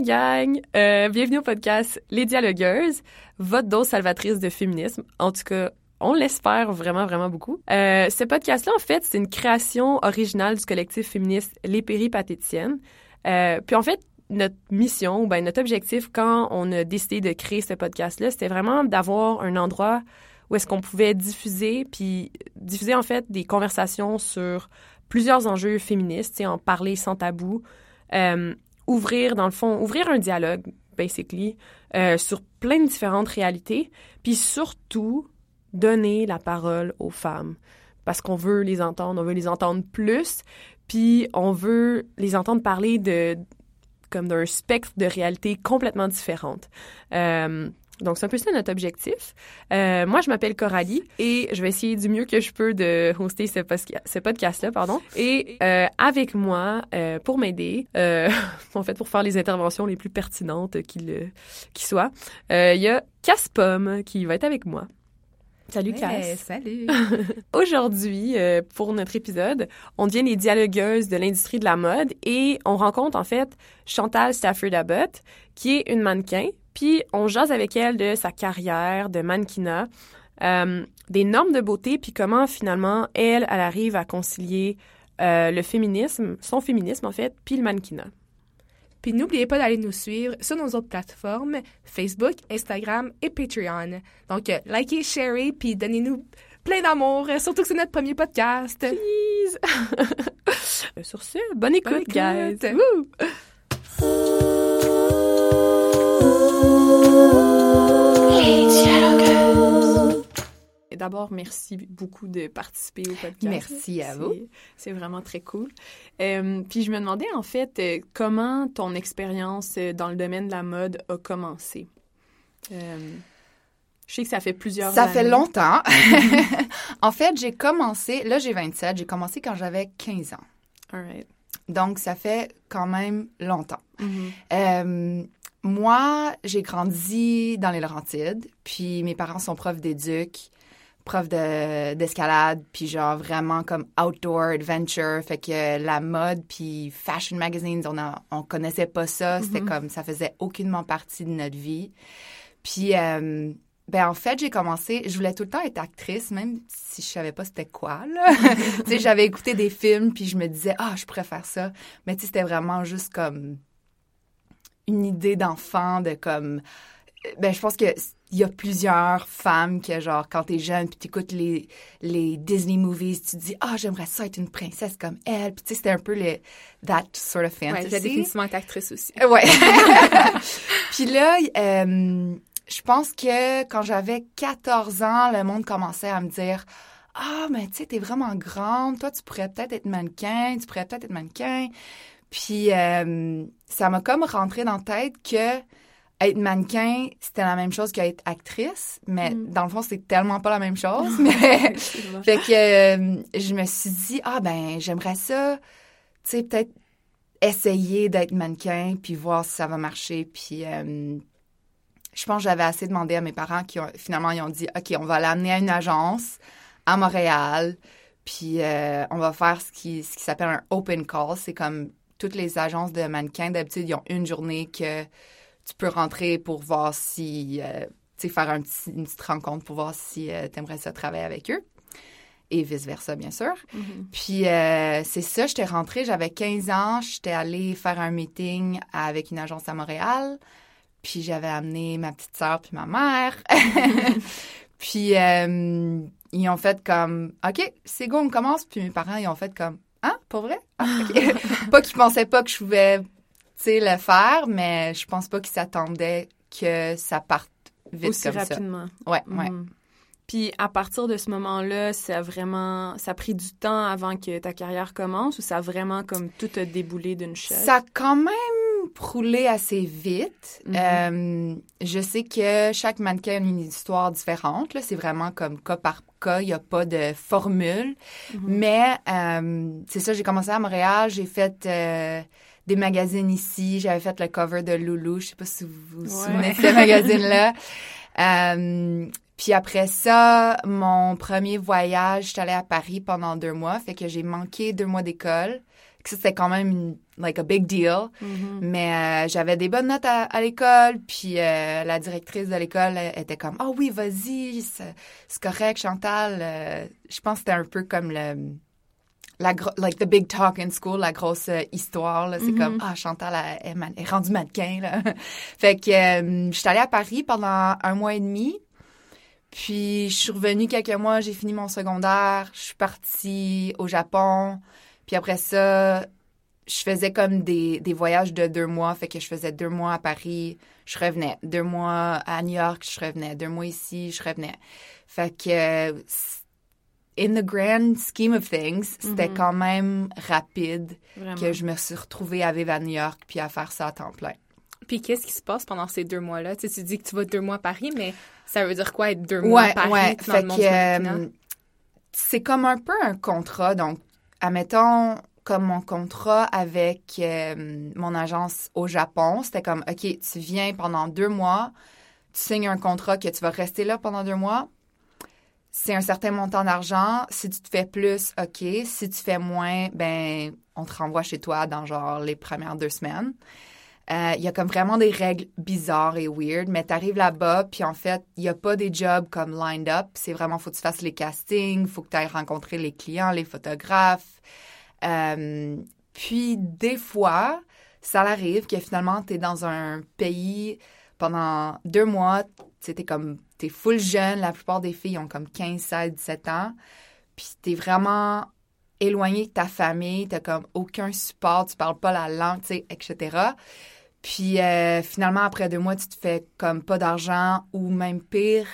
Gang? Euh, bienvenue au podcast Les Dialogueuses, votre dose salvatrice de féminisme. En tout cas, on l'espère vraiment, vraiment beaucoup. Euh, ce podcast-là, en fait, c'est une création originale du collectif féministe Les Péripatéticiennes. Euh, puis en fait, notre mission, ou ben notre objectif quand on a décidé de créer ce podcast-là, c'était vraiment d'avoir un endroit où est-ce qu'on pouvait diffuser, puis diffuser en fait des conversations sur plusieurs enjeux féministes, en parler sans tabou, euh, ouvrir dans le fond, ouvrir un dialogue, basically, euh, sur plein de différentes réalités, puis surtout donner la parole aux femmes parce qu'on veut les entendre, on veut les entendre plus, puis on veut les entendre parler de comme d'un spectre de réalité complètement différente. Euh, donc, c'est un peu ça notre objectif. Euh, moi, je m'appelle Coralie et je vais essayer du mieux que je peux de hoster ce, ce podcast-là, pardon. Et euh, avec moi, euh, pour m'aider, en fait, pour faire les interventions les plus pertinentes qu'il qui soient, il y a Caspom qui va être avec moi. Salut Cass. salut. Aujourd'hui, euh, pour notre épisode, on devient les dialogueuses de l'industrie de la mode et on rencontre en fait Chantal Stafford Abbott, qui est une mannequin. Puis on jase avec elle de sa carrière de mannequinat, euh, des normes de beauté, puis comment finalement elle, elle arrive à concilier euh, le féminisme, son féminisme en fait, puis le mannequinat. Puis n'oubliez pas d'aller nous suivre sur nos autres plateformes, Facebook, Instagram et Patreon. Donc, euh, likez, sharez, puis donnez-nous plein d'amour, surtout que c'est notre premier podcast. Please! Sur ce, bonne écoute, Bonne guys! Woo! D'abord, merci beaucoup de participer au podcast. Merci à vous. C'est vraiment très cool. Euh, puis je me demandais en fait euh, comment ton expérience euh, dans le domaine de la mode a commencé? Euh, je sais que ça fait plusieurs Ça années. fait longtemps. en fait, j'ai commencé, là j'ai 27, j'ai commencé quand j'avais 15 ans. All right. Donc, ça fait quand même longtemps. Mhm. Euh, moi, j'ai grandi dans les Laurentides, puis mes parents sont profs d'éduc, profs de- d'escalade, puis genre vraiment comme outdoor adventure, fait que la mode puis fashion magazines, on a, on connaissait pas ça, c'était comme ça faisait aucunement partie de notre vie. Puis euh, ben en fait, j'ai commencé, je voulais tout le temps être actrice, même si je savais pas c'était quoi là. tu sais, j'avais écouté des films puis je me disais ah, je pourrais faire ça, mais tu sais c'était vraiment juste comme une idée d'enfant de comme ben je pense que il y a plusieurs femmes que genre quand t'es jeune puis t'écoutes les les Disney movies tu te dis ah j'aimerais ça être une princesse comme elle puis tu sais c'était un peu le that sort of Ouais, fantasy j'ai définitivement été actrice aussi. Ouais. Puis là, euh, je pense que quand j'avais 14 ans, le monde commençait à me dire Ah, mais tu sais, t'es vraiment grande, toi, tu pourrais peut-être être mannequin, tu pourrais peut-être être mannequin. Puis euh, ça m'a comme rentré dans la tête que être mannequin, c'était la même chose qu'être actrice, mais Mm. dans le fond, c'est tellement pas la même chose. mais fait que euh, je me suis dit ah ben j'aimerais ça, tu sais peut-être essayer d'être mannequin puis voir si ça va marcher puis euh, je pense que j'avais assez demandé à mes parents qui ont finalement ils ont dit ok on va l'amener à une agence à Montréal puis euh, on va faire ce qui ce qui s'appelle un open call c'est comme toutes les agences de mannequins d'habitude ils ont une journée que tu peux rentrer pour voir si euh, tu sais faire un petit, une petite rencontre pour voir si tu aimerais ça travailler avec eux et vice-versa, bien sûr. Mhm. Puis euh, c'est ça, j'étais rentrée, j'avais 15 ans, j'étais allée faire un meeting avec une agence à Montréal, puis j'avais amené ma petite sœur puis ma mère. puis euh, ils ont fait comme, OK, c'est go, on commence. Puis mes parents, ils ont fait comme, hein, pour vrai? Ah, pas qu'ils pensaient pas que je pouvais, tu sais, le faire, mais je pense pas qu'ils s'attendaient que ça parte vite Aussi comme rapidement. ça. Ouais, ouais. Mhm. Puis à partir de ce moment-là, ça a vraiment, ça a pris du temps avant que ta carrière commence ou ça a vraiment comme tout a déboulé d'une shot? Ça a quand même roulé assez vite. Mhm. Euh, je sais que chaque mannequin a une histoire différente. C'est vraiment comme cas par cas. Il n'y a pas de formule. Mhm. Mais euh, c'est ça, j'ai commencé à Montréal. J'ai fait euh, des magazines ici. J'avais fait le cover de Loulou. Je sais pas si vous vous Ouais. souvenez de ce magazine-là. Puis après ça, mon premier voyage, j'étais allée à Paris pendant deux mois. Fait que j'ai manqué deux mois d'école. Que c'était quand même une, like a big deal. Mhm. Mais euh, j'avais des bonnes notes à, à l'école, puis euh, la directrice de l'école elle était comme « Ah oui, vas-y, c'est correct, Chantal. Euh, je pense que c'était un peu comme le... La like the big talk in school, la grosse euh, histoire. C'est comme, ah, Chantal elle, est rendue mannequin. Là. fait que euh, je suis allée à Paris pendant un mois et demi. Puis je suis revenue quelques mois, j'ai fini mon secondaire, je suis partie au Japon. Puis après ça, je faisais comme des, des voyages de deux mois. Fait que je faisais deux mois à Paris, je revenais. Deux mois à New York, je revenais. Deux mois ici, je revenais. Fait que, in the grand scheme of things, c'était Mhm. quand même rapide Vraiment. que je me suis retrouvée à vivre à New York puis à faire ça à temps plein. Puis qu'est-ce qui se passe pendant ces deux mois-là? Tu, sais, tu dis que tu vas deux mois à Paris, mais ça veut dire quoi être deux mois à Paris dans Fait le monde que, euh, c'est comme un peu un contrat. Donc, admettons, comme mon contrat avec euh, mon agence au Japon, c'était comme, OK, tu viens pendant deux mois, tu signes un contrat que tu vas rester là pendant deux mois. C'est un certain montant d'argent. Si tu te fais plus, OK. Si tu fais moins, ben, on te renvoie chez toi dans genre les premières deux semaines. Euh, Il y a comme vraiment des règles bizarres et weird, mais tu arrives là-bas, puis en fait, il n'y a pas des jobs comme lined up. C'est vraiment, faut que tu fasses les castings, faut que tu ailles rencontrer les clients, les photographes. Euh, puis des fois, ça arrive que finalement, tu es dans un pays pendant deux mois, tu es comme, t'es full jeune, la plupart des filles ont comme 15, 16, 17 ans, puis t'es vraiment éloigné de ta famille, t'as comme aucun support, tu parles pas la langue, etc. Puis euh, finalement, après deux mois, tu te fais comme pas d'argent ou même pire,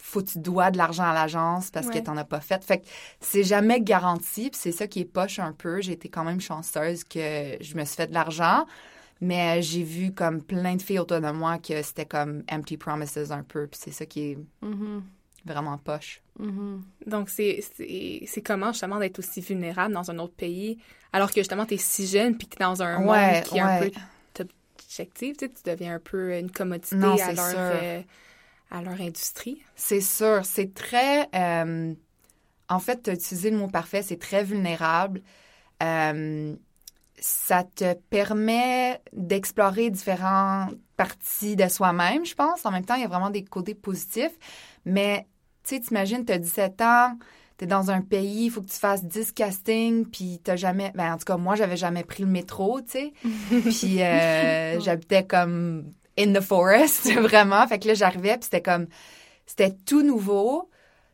faut que tu dois de l'argent à l'agence parce Ouais. que t'en as pas fait. Fait que c'est jamais garanti, puis c'est ça qui est poche un peu. J'ai été quand même chanceuse que je me suis fait de l'argent, mais j'ai vu comme plein de filles autour de moi que c'était comme empty promises un peu, puis c'est ça qui est Mhm. vraiment poche. Mhm. Donc, c'est c'est- c'est comment justement d'être aussi vulnérable dans un autre pays, alors que justement, tu es si jeune puis que tu es dans un Ouais, monde qui est un peu tu sais, tu deviens un peu une commodité Non, à, leur, euh, à leur industrie. C'est sûr, c'est très... euh, en fait, tu as utilisé le mot parfait, c'est très vulnérable. Euh, ça te permet d'explorer différentes parties de soi-même, je pense. En même temps, il y a vraiment des côtés positifs. Mais, tu sais, t'imagines, tu as 17 ans, tu es dans un pays, il faut que tu fasses 10 castings, puis tu jamais... Ben, en tout cas, moi, j'avais jamais pris le métro, tu sais. puis euh, j'habitais comme in the forest, vraiment. Fait que là, j'arrivais, puis c'était comme... C'était tout nouveau.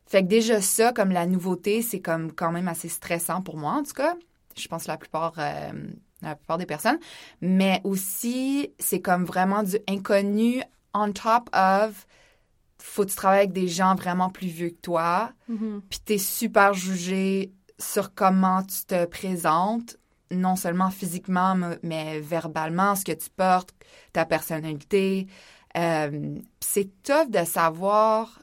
Fait que déjà ça, comme la nouveauté, c'est comme quand même assez stressant pour moi, en tout cas. Je pense la plupart, euh, la plupart des personnes. Mais aussi, c'est comme vraiment du inconnu on top of faut que tu travailles avec des gens vraiment plus vieux que toi. Mhm. Puis t'es super jugé sur comment tu te présentes, non seulement physiquement, me- mais verbalement, ce que tu portes, ta personnalité. Euh, c'est tough de savoir.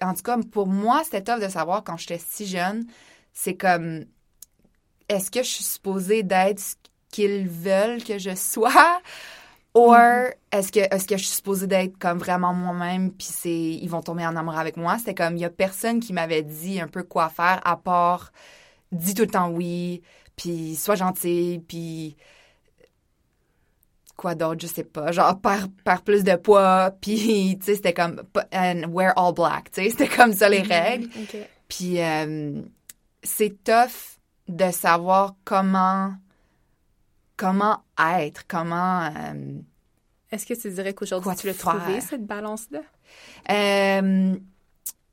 En tout cas, pour moi, c'était tough de savoir quand j'étais si jeune. C'est comme, est-ce que je suis supposée d'être ce qu'ils veulent que je sois? Ou est-ce que, est que je suis supposée d'être comme vraiment moi-même, puis c'est, ils vont tomber en amour avec moi? C'était comme, il y a personne qui m'avait dit un peu quoi faire, à part, dis tout le temps oui, puis sois gentil, puis quoi d'autre, je sais pas, genre perds, perds plus de poids, puis tu sais, c'était comme, and wear all black, tu sais, c'était comme ça les règles. OK. Puis euh, c'est tough de savoir comment comment être, comment euh, Est-ce que tu dirais qu'aujourd'hui, tu l'as trouvé, cette balance-là? euh,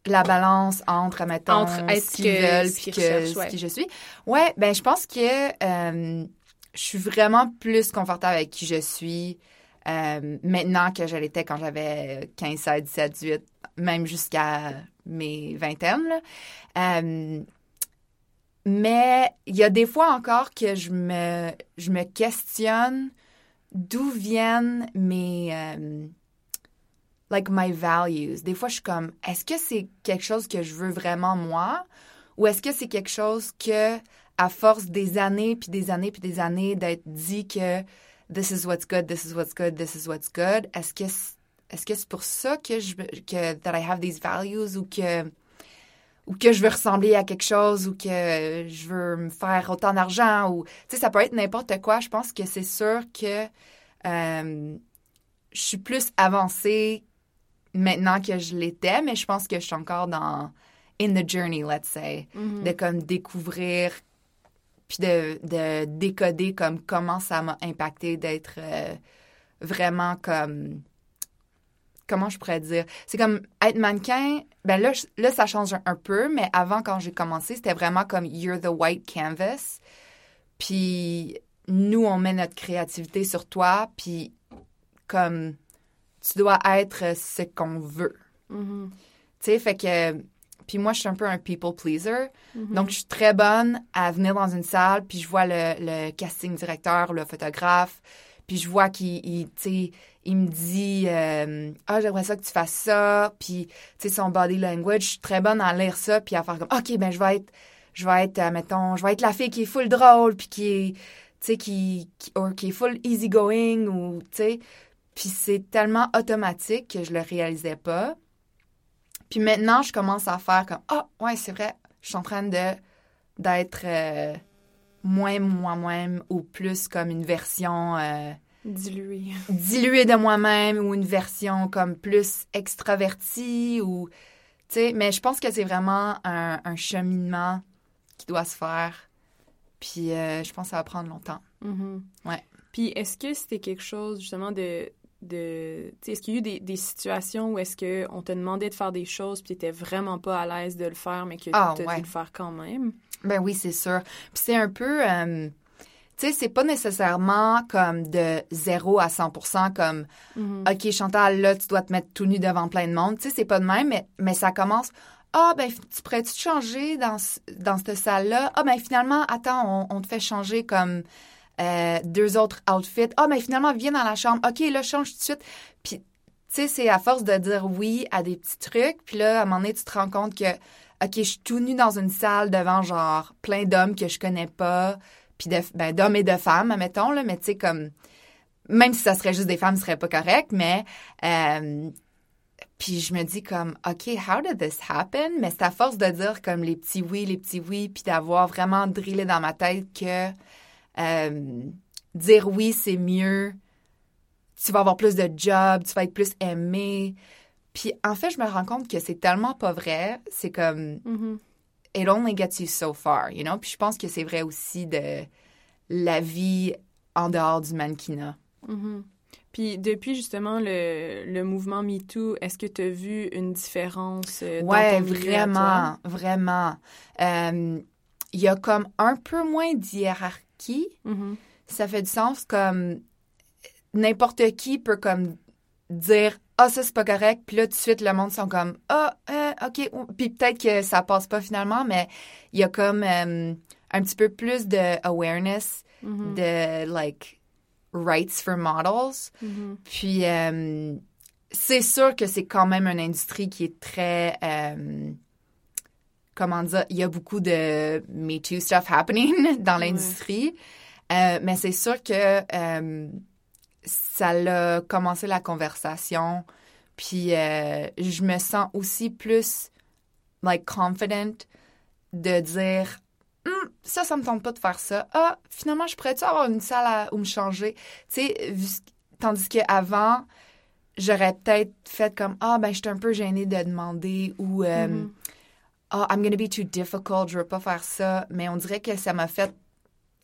la balance entre mettons Entre être ce qu'ils que- veulent ce puis que ce qui je suis. Ouais, ben je pense que euh, je suis vraiment plus confortable avec qui je suis euh, maintenant que je l'étais quand j'avais 15, 16, 17, 18, même jusqu'à mes vingtaines. là. Euh, mais il y a des fois encore que je me, je me questionne d'où viennent mes... euh, like my values. Des fois, je suis comme, est-ce que c'est quelque chose que je veux vraiment moi? Ou est-ce que c'est quelque chose que, à force des années, puis des années, puis des années d'être dit que this is what's good, this is what's good, this is what's good, est-ce que est-ce que c'est pour ça que je que that I have these values ou que ou que je veux ressembler à quelque chose ou que je veux me faire autant d'argent ou tu sais ça peut être n'importe quoi je pense que c'est sûr que euh, je suis plus avancée maintenant que je l'étais mais je pense que je suis encore dans in the journey let's say Mhm. de comme découvrir puis de, de décoder comme comment ça m'a impacté d'être euh, vraiment comme comment je pourrais dire? C'est comme être mannequin ben là je- là ça change un, un peu mais avant quand j'ai commencé c'était vraiment comme you're the white canvas puis nous on met notre créativité sur toi puis comme tu dois être ce qu'on veut Mhm. tu sais fait que puis moi je suis un peu un people pleaser Mhm. donc, je suis très bonne à venir dans une salle, puis je vois le, le casting directeur, le photographe, puis je vois qu'il, il, tu sais, il me dit euh, Ah, j'aimerais ça que tu fasses ça », puis, tu sais, son body language, je suis très bonne à lire ça, puis à faire comme « OK, ben je vais être, je vais être, euh, mettons, je vais être la fille qui est full drôle, puis qui est, tu sais, qui, qui, est full easygoing, ou, tu sais, puis c'est tellement automatique que je le réalisais pas. Puis maintenant, je commence à faire comme Ah, ouais, c'est vrai, je suis en train de d'être euh, moins moi-même ou plus comme une version euh, Dilué. diluée de moi-même ou une version comme plus extravertie ou tu sais mais je pense que c'est vraiment un, un cheminement qui doit se faire puis euh, je pense que ça va prendre longtemps Mhm. Ouais. Puis est-ce que c'était quelque chose justement de de tu sais, est-ce qu'il y a eu des, des situations où est-ce que on te demandait de faire des choses puis t'étais vraiment pas à l'aise de le faire mais que Ah, t'as ouais. dû le faire quand même? Ben oui, c'est sûr. Puis c'est un peu, euh, tu sais, c'est pas nécessairement comme de 0 à 100 comme, Mhm. OK, Chantal, là, tu dois te mettre tout nu devant plein de monde. Tu sais, c'est pas de même, mais, mais ça commence. Ah, ben, tu pourrais-tu te changer dans, dans cette salle-là? Ah, ben, finalement, attends, on, on te fait changer comme euh, deux autres outfits. Ah, ben, finalement, viens dans la chambre. OK, là, change tout de suite. Puis, tu sais, c'est à force de dire oui à des petits trucs. Puis là, à un moment donné, tu te rends compte que, OK, je suis tout nu dans une salle devant, genre, plein d'hommes que je connais pas. Puis, ben, d'hommes et de femmes, admettons, là. Mais tu sais, comme, même si ça serait juste des femmes, ce serait pas correct, mais euh, puis je me dis comme OK, how did this happen? Mais c'est à force de dire comme les petits oui, les petits oui, puis d'avoir vraiment drillé dans ma tête que euh, dire oui, c'est mieux. Tu vas avoir plus de jobs, tu vas être plus aimé. Puis en fait, je me rends compte que c'est tellement pas vrai. C'est comme Mhm. It only gets you so far, you know? Puis je pense que c'est vrai aussi de la vie en dehors du mannequinat. Mhm. Puis depuis justement le, le mouvement MeToo, est-ce que tu as vu une différence euh, dans Ouais, ton vraiment, vraiment. Euh, Il y a comme un peu moins d'hiérarchie. Mhm. Ça fait du sens comme n'importe qui peut comme dire ah ça c'est pas correct puis là tout de suite le monde sont comme ah euh, ok puis peut-être que ça passe pas finalement mais il y a comme euh, un petit peu plus de awareness Mhm. de like rights for models Mhm. puis, euh, c'est sûr que c'est quand même une industrie qui est très. comment dire? Il y a beaucoup de Me Too stuff happening dans Ouais. l'industrie. Euh, mais c'est sûr que euh, ça a commencé la conversation. Puis, euh, je me sens aussi plus, like, confident de dire. Hum, ça, ça me tente pas de faire ça. Ah, finalement, je pourrais-tu avoir une salle à- où me changer? Tu sais, tandis qu'avant, j'aurais peut-être fait comme Ah, ben, je suis un peu gênée de demander ou euh, Mhm. Ah, I'm gonna be too difficult, je veux pas faire ça. Mais on dirait que ça m'a fait.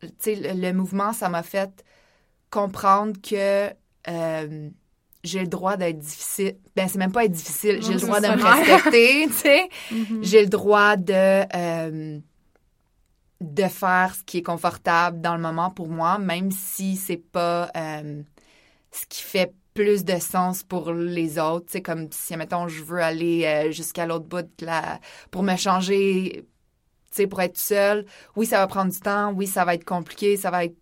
Tu sais, le, le mouvement, ça m'a fait comprendre que euh, j'ai le droit d'être difficile. Ben, c'est même pas être difficile, j'ai le droit de me respecter, tu sais. Mhm. J'ai le droit de, euh, de faire ce qui est confortable dans le moment pour moi, même si c'est pas euh, ce qui fait plus de sens pour les autres. Tu sais, comme si, mettons, je veux aller jusqu'à l'autre bout de la... pour me changer, tu sais, pour être seule. Oui, ça va prendre du temps. Oui, ça va être compliqué. Ça va être...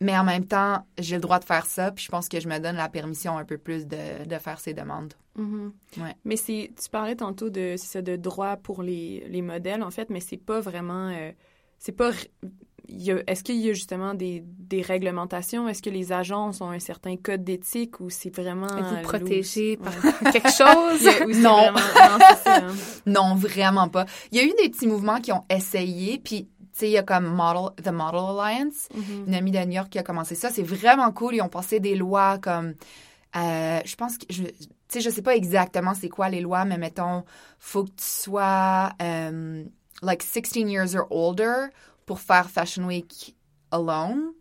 Mais en même temps, j'ai le droit de faire ça. Puis je pense que je me donne la permission un peu plus de, de faire ces demandes. Mhm. Ouais. Mais c'est, tu parlais tantôt de, ça, de droit pour les, les modèles, en fait, mais c'est pas vraiment, euh, c'est pas est-ce qu'il y a justement des, des réglementations? Est-ce que les agences ont un certain code d'éthique ou c'est vraiment... Êtes-vous euh, protégé par Ouais. quelque chose? Non. vraiment- non, c'est ça, hein. Non, vraiment pas. Il y a eu des petits mouvements qui ont essayé, puis tu sais, il y a comme Model, The Model Alliance, Mhm. une amie de New York qui a commencé ça. C'est vraiment cool. Ils ont passé des lois comme, euh, je pense que, je, tu sais, je sais pas exactement c'est quoi les lois, mais mettons, faut que tu sois, euh, like 16 years or older pour faire Fashion Week alone.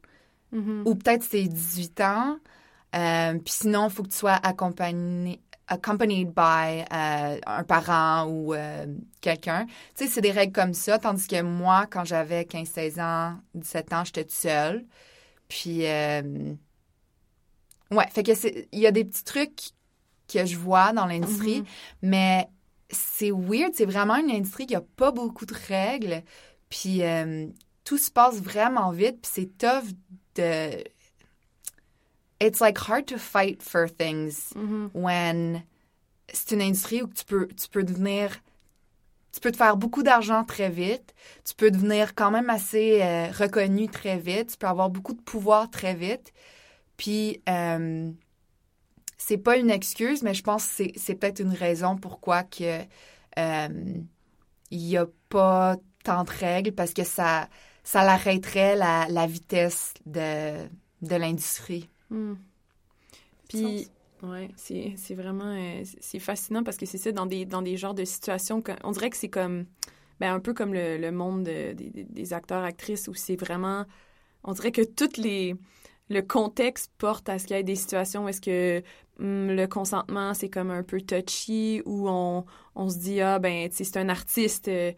Mhm. ou peut-être c'est 18 ans. Euh, Puis sinon, il faut que tu sois accompagné, accompanied by euh, un parent ou euh, quelqu'un. Tu sais, c'est des règles comme ça. Tandis que moi, quand j'avais 15-16 ans, 17 ans, j'étais toute seule. Puis, euh, ouais, fait que c'est, il y a des petits trucs que je vois dans l'industrie, Mhm. mais c'est weird. C'est vraiment une industrie qui a pas beaucoup de règles. Puis, euh, tout se passe vraiment vite. Puis c'est tough de... It's like hard to fight for things Mhm. when c'est une industrie où tu peux, tu peux devenir... Tu peux te faire beaucoup d'argent très vite. Tu peux devenir quand même assez euh, reconnu très vite. Tu peux avoir beaucoup de pouvoir très vite. Puis, euh, c'est pas une excuse, mais je pense que c'est- c'est peut-être une raison pourquoi que euh, il y a pas tant de règles parce que ça, ça l'arrêterait la, la vitesse de, de l'industrie. Hmm. Puis, ouais, c'est vraiment euh, c'est- fascinant parce que c'est ça, dans des, dans des genres de situations, que- on dirait que c'est comme, ben, un peu comme le, le monde de- des, acteurs, actrices, où c'est vraiment, on dirait que toutes les, le contexte porte à ce qu'il y ait des situations où est-ce que hum, le consentement, c'est comme un peu touchy, où on, on se dit, ah, ben, tu sais, c'est un artiste, euh,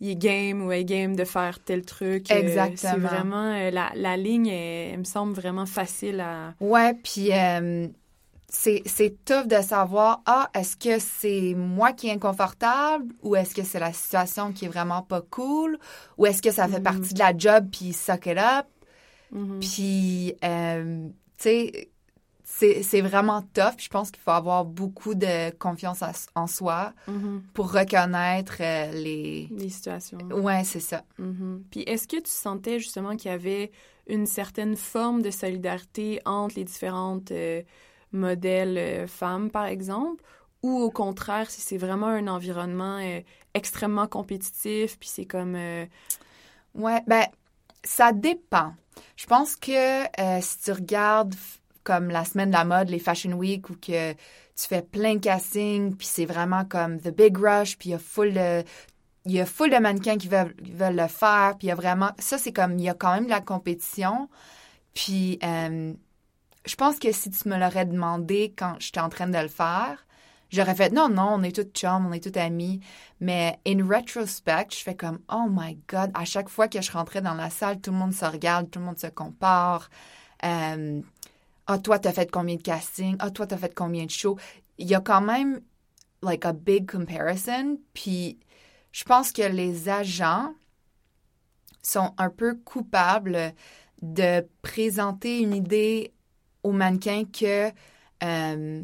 il est game ou elle est game de faire tel truc. Euh, c'est Exactement. vraiment, euh, la, la ligne, elle, elle me semble vraiment facile à... Ouais, puis euh, c'est c'est tough de savoir, ah, est-ce que c'est moi qui est inconfortable ou est-ce que c'est la situation qui est vraiment pas cool ou est-ce que ça fait Mhm. partie de la job puis suck it up? Mhm. Puis, tu sais, c'est c'est vraiment tough. Puis je pense qu'il faut avoir beaucoup de confiance en, soi Mhm. pour reconnaître euh, les... Les situations. Ouais, c'est ça. Mhm. Puis est-ce que tu sentais justement qu'il y avait une certaine forme de solidarité entre les différentes euh, modèles euh, femmes, par exemple, ou au contraire, si c'est vraiment un environnement extrêmement compétitif, puis c'est comme... Ouais, ben, ça dépend. Je pense que si tu regardes comme la semaine de la mode, les Fashion Week, où que tu fais plein de castings, puis c'est vraiment comme The Big Rush, puis il y a full de... Il y a full de mannequins qui veulent, le faire, puis il y a vraiment... Ça, c'est comme... Il y a quand même de la compétition. Puis, euh, je pense que si tu me l'aurais demandé quand j'étais en train de le faire, j'aurais fait non, non, on est toutes chums, on est toutes amies. Mais in retrospect, je fais comme oh my god, à chaque fois que je rentrais dans la salle, tout le monde se regarde, tout le monde se compare. Euh, ah, toi, t'as fait combien de castings? Ah, toi, t'as fait combien de shows? Il y a quand même, like, a big comparison. Puis, je pense que les agents sont un peu coupables de présenter une idée aux mannequins que, euh,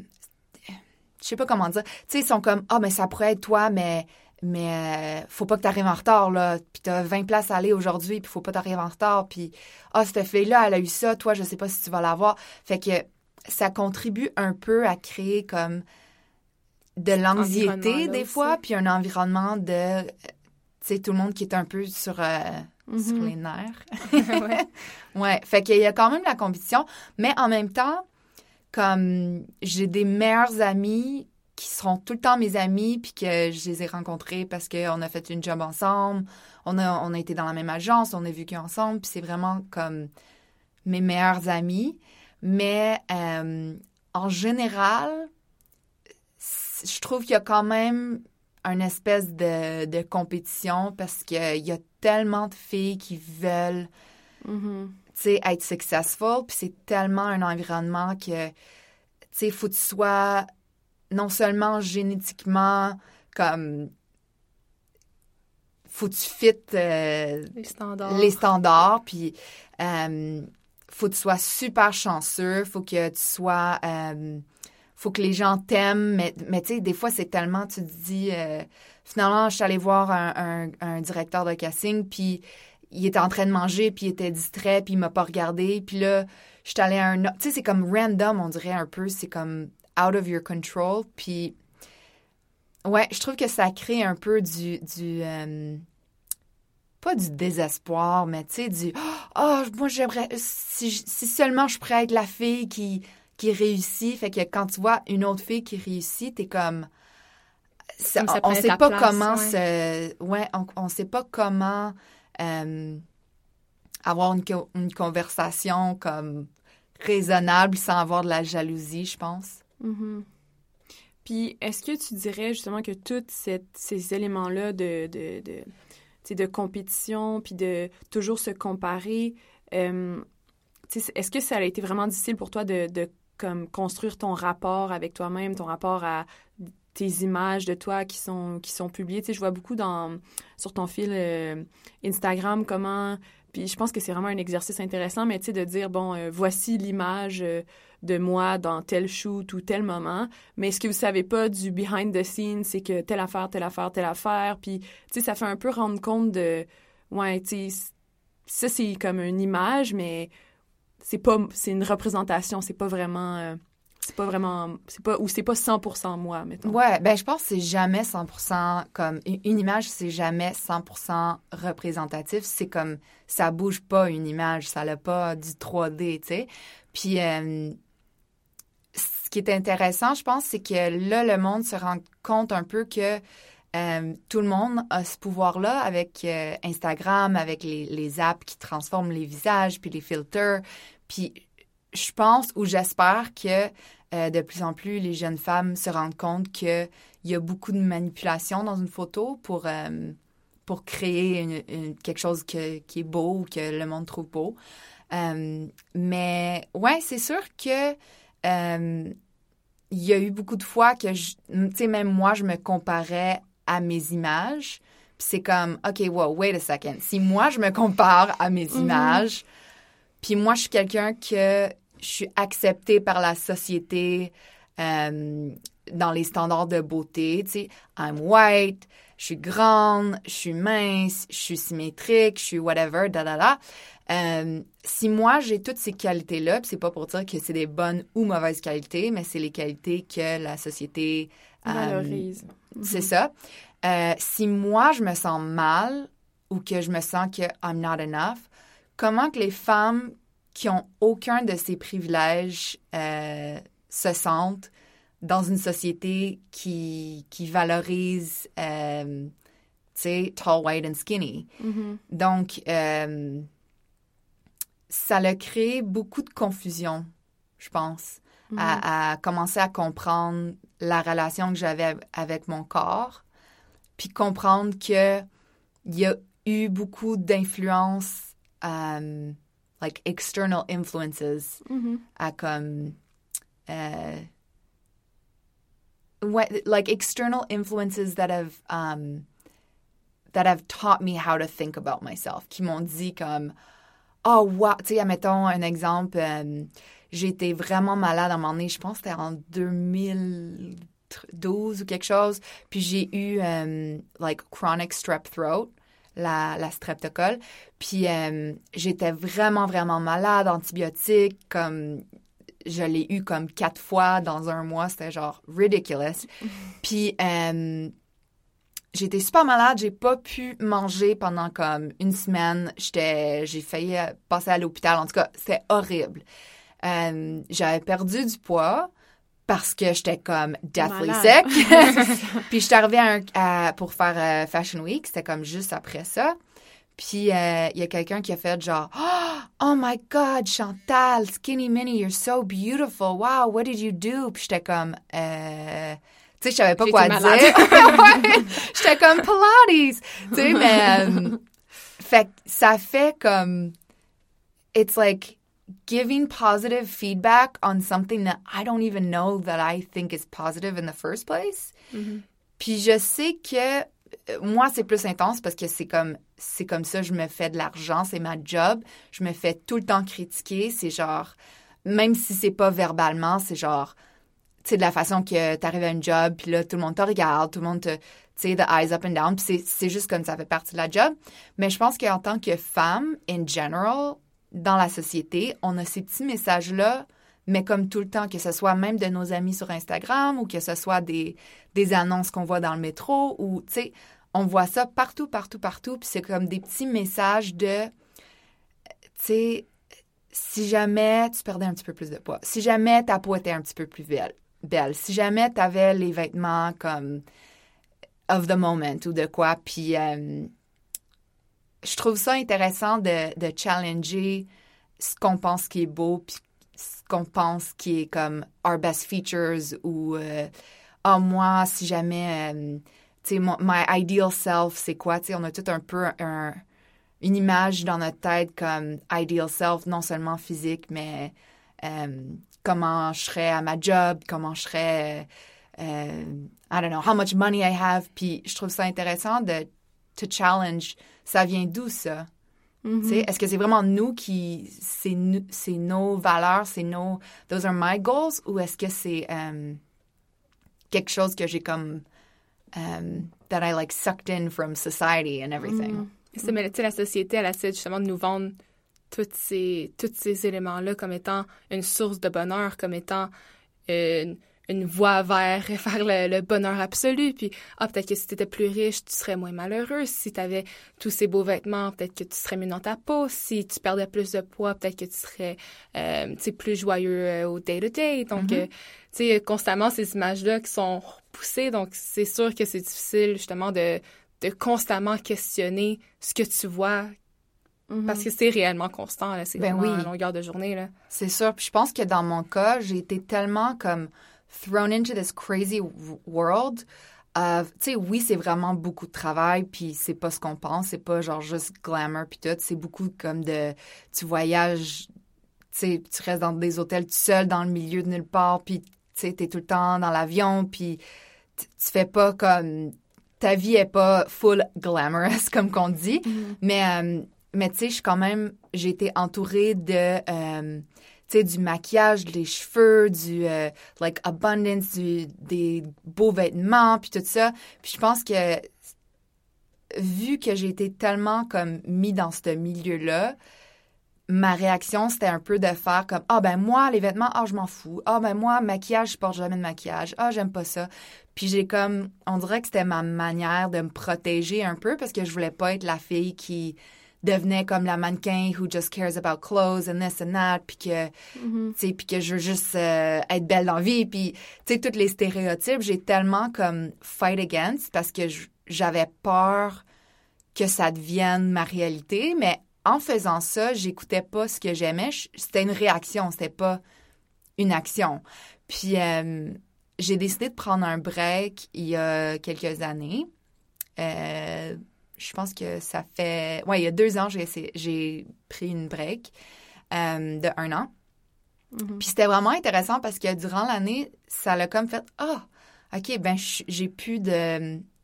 je sais pas comment dire, tu sais, ils sont comme, ah, mais ça pourrait être toi, mais, mais euh, faut pas que t'arrives en retard, là, puis t'as 20 places à aller aujourd'hui, puis faut pas t'arriver en retard, puis, ah, cette fille-là, elle a eu ça, toi, je sais pas si tu vas l'avoir. Fait que ça contribue un peu à créer comme de l'anxiété des fois, puis un environnement de, euh, tu sais, tout le monde qui est un peu sur, euh, sur mhm. les nerfs. ouais. Ouais, fait qu'il y a quand même la compétition, mais en même temps, comme j'ai des meilleurs amis qui seront tout le temps mes amis, puis que je les ai rencontrés parce qu'on a fait une job ensemble, on a, on a été dans la même agence, on a vécu ensemble, puis c'est vraiment comme mes meilleurs amis. Mais euh, en général, je trouve qu'il y a quand même une espèce de, de compétition parce qu'il y a tellement de filles qui veulent tu sais, être successful, puis c'est tellement un environnement que, tu sais, faut que tu sois non seulement génétiquement comme, faut que tu fites euh, Les standards. les standards, puis euh, faut que tu sois super chanceux, faut que tu sois, euh, faut que les gens t'aiment, mais, mais tu sais, des fois, c'est tellement, tu te dis, finalement, je suis allée voir un, un- un directeur de casting, puis il était en train de manger, puis il était distrait, puis il m'a pas regardé. Puis là, je suis allée à un... Tu sais, c'est comme random, on dirait un peu. C'est comme out of your control. Puis, ouais, je trouve que ça crée un peu du... du euh, pas du désespoir, mais tu sais, du oh, moi j'aimerais si, si, seulement je pourrais être la fille qui qui réussit, fait que quand tu vois une autre fille qui réussit, t'es comme ça, on, sait pas comment se ouais, on, on sait pas comment euh, avoir une, une, conversation comme raisonnable sans avoir de la jalousie, je pense. Mm-hmm. Puis, est-ce que tu dirais justement que tous ces éléments-là de, de, de de compétition, puis de toujours se comparer. Euh, est-ce que ça a été vraiment difficile pour toi de, de comme construire ton rapport avec toi-même, ton rapport à tes images de toi qui sont qui sont publiées? Je vois beaucoup dans sur ton fil euh, Instagram comment puis je pense que c'est vraiment un exercice intéressant, mais tu sais de dire bon euh, voici l'image de moi dans tel shoot ou tel moment. Mais ce que vous savez pas du behind the scenes, c'est que telle affaire, telle affaire, telle affaire. Puis, tu sais, ça fait un peu rendre compte de, ouais, tu sais, ça c'est comme une image, mais c'est pas, c'est une représentation, c'est pas vraiment. Euh, c'est pas vraiment c'est pas ou c'est pas 100% moi mettons. Ouais, ben je pense que c'est jamais 100% comme une image c'est jamais 100% représentatif, c'est comme ça bouge pas une image, ça n'a pas du 3D, tu sais. Puis euh, qui est intéressant, je pense, c'est que là, le monde se rend compte un peu que euh, tout le monde a ce pouvoir-là avec euh, Instagram, avec les, apps qui transforment les visages, puis les filters. Puis je pense ou j'espère que euh, de plus en plus les jeunes femmes se rendent compte qu'il y a beaucoup de manipulation dans une photo pour, pour créer quelque chose qui est beau ou que le monde trouve beau. mais ouais, c'est sûr que il y a eu beaucoup de fois que, tu sais, même moi, je me comparais à mes images. Puis c'est comme, OK, wow, wait a second. Si moi, je me compare à mes mhm. images, puis moi, je suis quelqu'un que je suis acceptée par la société euh, dans les standards de beauté, tu sais, I'm white, je suis grande, je suis mince, je suis symétrique, je suis whatever, da da da. Euh, si moi j'ai toutes ces qualités-là, c'est pas pour dire que c'est des bonnes ou mauvaises qualités, mais c'est les qualités que la société euh, valorise. C'est mhm. ça. Euh, si moi je me sens mal ou que je me sens que I'm not enough, comment que les femmes qui ont aucun de ces privilèges se sentent dans une société qui, qui valorise, tu sais, tall, white and skinny. Mhm. Donc, ça a créé beaucoup de confusion, je pense, mhm. à, commencer à comprendre la relation que j'avais avec mon corps, puis comprendre que il y a eu beaucoup d'influences, um, like external influences, mhm. à comme uh, like external influences that have um, that have taught me how to think about myself, qui m'ont dit comme oh, wow, tu sais, admettons un exemple, euh, été vraiment malade à un moment je pense c'était en 2012 ou quelque chose, puis j'ai eu, euh, like, chronic strep throat, la, la streptocolle, puis euh, j'étais vraiment, vraiment malade, antibiotiques, comme je l'ai eu comme quatre fois dans un mois, c'était genre ridiculous. Puis J'étais super malade, j'ai pas pu manger pendant comme une semaine. J'étais, j'ai failli euh, passer à l'hôpital. En tout cas, c'était horrible. Euh, j'avais perdu du poids parce que j'étais comme deathly sick. puis je suis arrivée à pour faire euh, Fashion Week, c'était comme juste après ça. Puis il y a quelqu'un qui a fait genre Oh my God, Chantal, Skinny Mini, you're so beautiful. Wow, what did you do? Puis j'étais comme euh, tu sais, je savais pas quoi dire. J'étais comme Pilates. Tu sais, mais. Euh, fait ça fait comme. It's like giving positive feedback on something that I don't even know that I think is positive in the first place. Mm-hmm. Puis je sais que euh, moi c'est plus intense parce que c'est comme c'est comme ça je me fais de l'argent, c'est ma job. Je me fais tout le temps critiquer, c'est genre même si c'est pas verbalement, c'est genre sais, de la façon que tu arrives à un job, puis là, tout le monde te regarde, tout le monde te, tu sais, the eyes up and down. Puis c'est juste comme ça fait partie de la job. Mais je pense qu'en tant que femme, in general, dans la société, on a ces petits messages-là, mais comme tout le temps, que ce soit même de nos amis sur Instagram ou que ce soit des, des annonces qu'on voit dans le métro ou, tu sais, on voit ça partout, partout, partout. Puis c'est comme des petits messages de, tu sais, si jamais tu perdais un petit peu plus de poids, si jamais ta peau était un petit peu plus belle, belle si jamais tu avais les vêtements comme of the moment ou de quoi, puis euh, je trouve ça intéressant de, de challenger ce qu'on pense qui est beau, puis qu'on pense qui est comme our best features ou euh, ah moi si jamais euh, tu sais my ideal self c'est quoi tu sais on a tout un peu un, une image dans notre tête comme ideal self non seulement physique mais euh, comment je serais à ma job comment je serais I don't know how much money I have. Puis je trouve ça intéressant de to challenge ça vient d'où ça? Mm-hmm. Est-ce que c'est vraiment nous qui, c'est nos valeurs, c'est nos, those are my goals, ou est-ce que c'est euh, quelque chose que j'ai comme, um, that I like sucked in from society and everything? Mm. Mais la société, elle essaie justement de nous vendre tous ces, tous ces éléments-là comme étant une source de bonheur, comme étant une une voie vers, faire le, bonheur absolu. Puis, ah, peut-être que si tu étais plus riche, tu serais moins malheureuse. Si tu avais tous ces beaux vêtements, peut-être que tu serais mieux dans ta peau. Si tu perdais plus de poids, peut-être que tu serais euh, plus joyeux euh, au day-to-day. Donc, mm-hmm. euh, tu sais, constamment, ces images-là qui sont repoussées. Donc, c'est sûr que c'est difficile, justement, de, de constamment questionner ce que tu vois, mm-hmm. Parce que c'est réellement constant, c'est ben oui. longueur de journée. Là. C'est sûr. Puis je pense que dans mon cas, j'ai été tellement comme thrown into this crazy world of, tu sais, oui, c'est vraiment beaucoup de travail, puis c'est pas ce qu'on pense, c'est pas genre juste glamour puis tout, c'est beaucoup comme de, tu voyages, tu sais, tu restes dans des hôtels tout seul dans le milieu de nulle part, puis tu sais, t'es tout le temps dans l'avion, puis tu fais pas comme, ta vie est pas full glamorous comme qu'on dit, mm-hmm. mais, euh, mais tu sais, je suis quand même, j'ai été entourée de, euh, tu sais, du maquillage, des cheveux, du, euh, like, abundance, des beaux vêtements, puis tout ça. Puis je pense que, vu que j'ai été tellement, comme, mis dans ce milieu-là, ma réaction, c'était un peu de faire comme, ah, ben, moi, les vêtements, ah, je m'en fous. Ah, ben, moi, maquillage, je porte jamais de maquillage. Ah, j'aime pas ça. Puis j'ai comme, on dirait que c'était ma manière de me protéger un peu parce que je voulais pas être la fille qui devenait comme la mannequin who just cares about clothes and this and that, puis que, mm-hmm. puis que je veux juste euh, être belle dans la vie, puis, tu sais, tous les stéréotypes, j'ai tellement comme fight against parce que j'avais peur que ça devienne ma réalité, mais en faisant ça, j'écoutais pas ce que j'aimais, c'était une réaction, c'était pas une action. Puis euh, j'ai décidé de prendre un break il y a quelques années. Euh, je pense que ça fait. Ouais, il y a deux ans, j'ai pris une break euh, de un an. Mm-hmm. Puis c'était vraiment intéressant parce que durant l'année, ça l'a comme fait Ah, OK, ben j'ai plus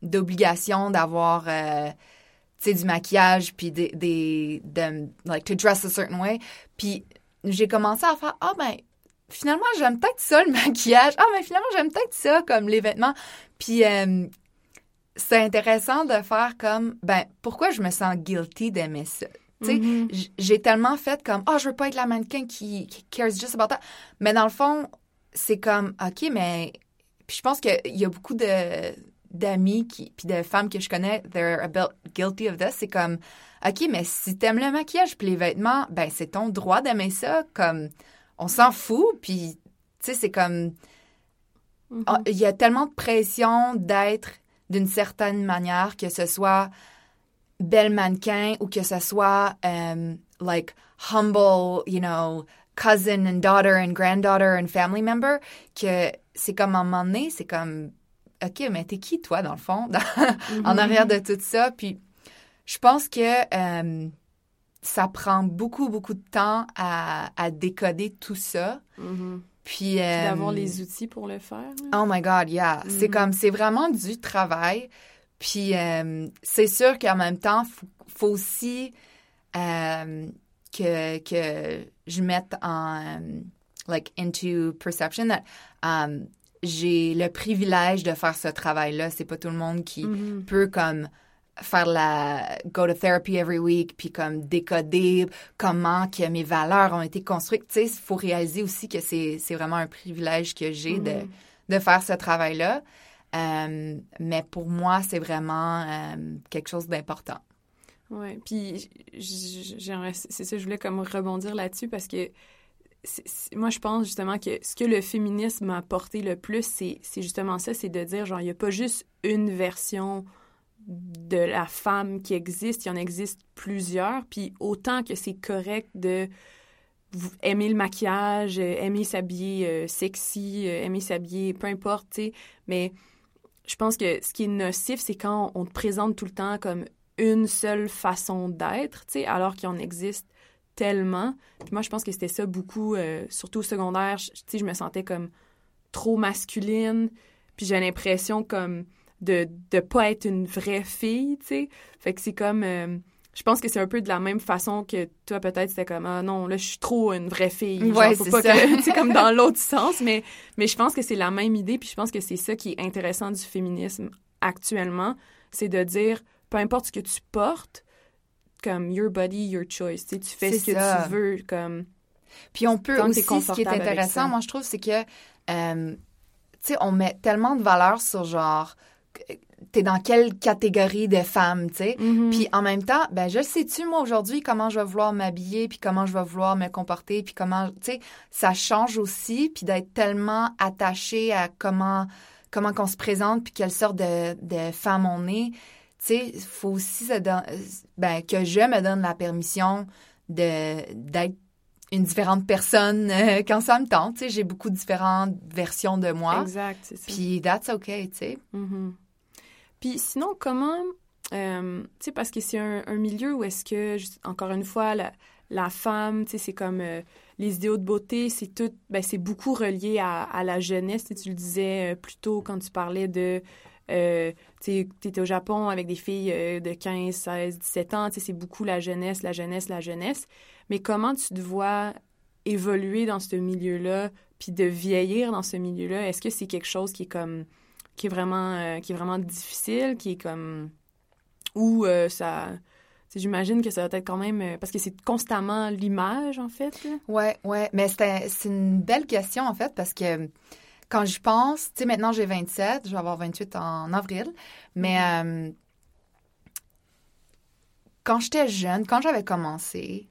d'obligation d'avoir. Euh, du maquillage, puis des, des de, like, to dress a certain way. Puis j'ai commencé à faire, ah, ben, finalement, j'aime peut-être ça, le maquillage. Ah, ben, finalement, j'aime peut-être ça, comme les vêtements. Puis, euh, c'est intéressant de faire comme, ben, pourquoi je me sens guilty d'aimer ça? Tu sais, mm-hmm. j'ai tellement fait comme, oh, je veux pas être la mannequin qui, cares just about that. Mais dans le fond, c'est comme, OK, mais. Puis je pense qu'il y a beaucoup de d'amis qui puis de femmes que je connais they're a bit guilty of this c'est comme OK mais si t'aimes le maquillage puis les vêtements ben c'est ton droit d'aimer ça comme on s'en fout puis tu sais c'est comme mm-hmm. il y a tellement de pression d'être d'une certaine manière, que ce soit belle mannequin ou que ce soit um, like humble, you know, cousin and daughter and granddaughter and family member, que c'est comme à un moment donné, c'est comme, OK, mais t'es qui toi dans le fond, en arrière de tout ça? Puis je pense que um, ça prend beaucoup, beaucoup de temps à, à décoder tout ça. Mm-hmm. Puis, d'avoir euh, les outils pour le faire. Oh my God, yeah. C'est mm-hmm. comme, c'est vraiment du travail. Puis euh, c'est sûr qu'en même temps, faut, faut aussi euh, que, que je mette en, like, into perception that um, j'ai le privilège de faire ce travail-là. C'est pas tout le monde qui Mhm. peut comme faire la go to therapy every week puis comme décoder comment que mes valeurs ont été construites. Tu sais, il faut réaliser aussi que c'est c'est vraiment un privilège que j'ai de Mhm. de faire ce travail-là. Euh, mais pour moi, c'est vraiment euh, quelque chose d'important. Ouais, puis j'aimerais, c'est ça, je voulais comme rebondir là-dessus parce que c'est- c'est- moi, je pense justement que ce que le féminisme m'a apporté le plus, c'est c'est justement ça, c'est de dire, genre, il n'y a pas juste une version de la femme qui existe, il y en existe plusieurs, puis autant que c'est correct de aimer le maquillage, euh, aimer s'habiller euh, sexy, euh, aimer s'habiller, peu importe, tu sais, mais je pense que ce qui est nocif, c'est quand on te présente tout le temps comme une seule façon d'être, tu sais, alors qu'il en existe tellement. Puis moi, je pense que c'était ça beaucoup, surtout au secondaire, tu sais, je me sentais comme trop masculine, puis j'ai l'impression comme de de pas être une vraie fille, tu sais. Fait que c'est comme euh, je pense que c'est un peu de la même façon que toi peut-être c'était comme ah non là je suis trop une vraie fille Genre, Ouais, faut c'est pas ça. que comme dans l'autre sens mais mais je pense que c'est la même idée puis je pense que c'est ça qui est intéressant du féminisme actuellement c'est de dire peu importe ce que tu portes comme your body your choice tu sais, tu fais ce que tu veux comme Puis on peut aussi, ce qui est intéressant, moi, je trouve, c'est que, euh, tu sais, on met tellement de valeur sur genre, t'es dans quelle catégorie de femmes, tu sais? Mhm. Puis en même temps, ben je sais-tu, moi, aujourd'hui, comment je vais vouloir m'habiller, puis comment je vais vouloir me comporter, puis comment, tu sais, ça change aussi, puis d'être tellement attaché à comment, comment qu'on se présente, puis quelle sorte de, de femme on est. Tu sais, il faut aussi se don- ben, que je me donne la permission de d'être une différente personne euh, quand ça me tente. Tu sais, j'ai beaucoup de différentes versions de moi. exact c'est ça Puis that's okay, tu sais. Mhm. Puis sinon, comment, euh, tu sais, parce que c'est un, milieu où est-ce que, encore une fois, la, femme, tu sais, c'est comme euh, les idéaux de beauté, c'est tout, ben, c'est beaucoup relié à, la jeunesse. Tu le disais euh, plus tôt quand tu parlais de, euh, tu étais au Japon avec des filles de 15, 16, 17 ans, tu sais, c'est beaucoup la jeunesse, la jeunesse, la jeunesse. Mais comment tu te vois évoluer dans ce milieu-là, puis de vieillir dans ce milieu-là? Est-ce que c'est quelque chose qui est comme qui est vraiment euh, qui est vraiment difficile, qui est comme ou euh, ça j'imagine que ça va être quand même euh, parce que c'est constamment l'image en fait. là. Ouais, ouais. Mais c'est une belle question, en fait, parce que quand je pense, tu sais, maintenant j'ai 27, je vais avoir 28 en avril, mais euh, quand j'étais jeune, quand j'avais commencé,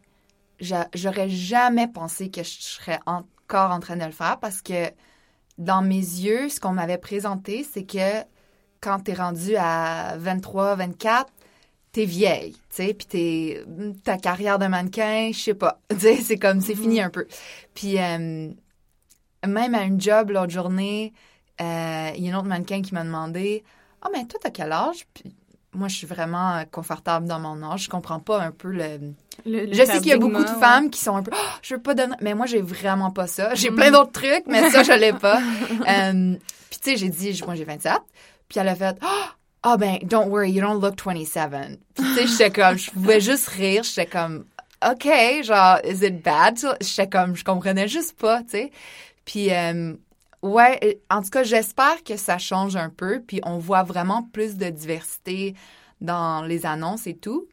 j'a- j'aurais jamais pensé que je serais encore en train de le faire parce que dans mes yeux, ce qu'on m'avait présenté, c'est que quand t'es rendu à 23, 24, t'es vieille, tu sais, puis t'es ta carrière de mannequin, je sais pas, tu sais, c'est comme c'est fini un peu. Puis euh, même à une job l'autre journée, euh, il y a une autre mannequin qui m'a demandé, ah mais toi t'as quel âge Puis moi je suis vraiment euh, confortable dans mon âge, je comprends pas un peu le. Le- le Je sais qu'il y a beaucoup de ouais. femmes qui sont un peu, Ah, je veux pas donner, mais moi j'ai vraiment pas ça. J'ai plein d'autres trucs, mais ça je l'ai pas. Euh, puis tu sais j'ai dit, moi j'ai 27, puis elle a fait, ah ah ben, don't worry, you don't look 27. Puis tu sais, j'étais comme, je pouvais juste rire, j'étais comme, OK, genre, is it bad? J'étais comme, je comprenais juste pas, tu sais. Puis, euh, ouais, euh, en tout cas, j'espère que ça change un peu, puis on voit vraiment plus de diversité dans les annonces et tout.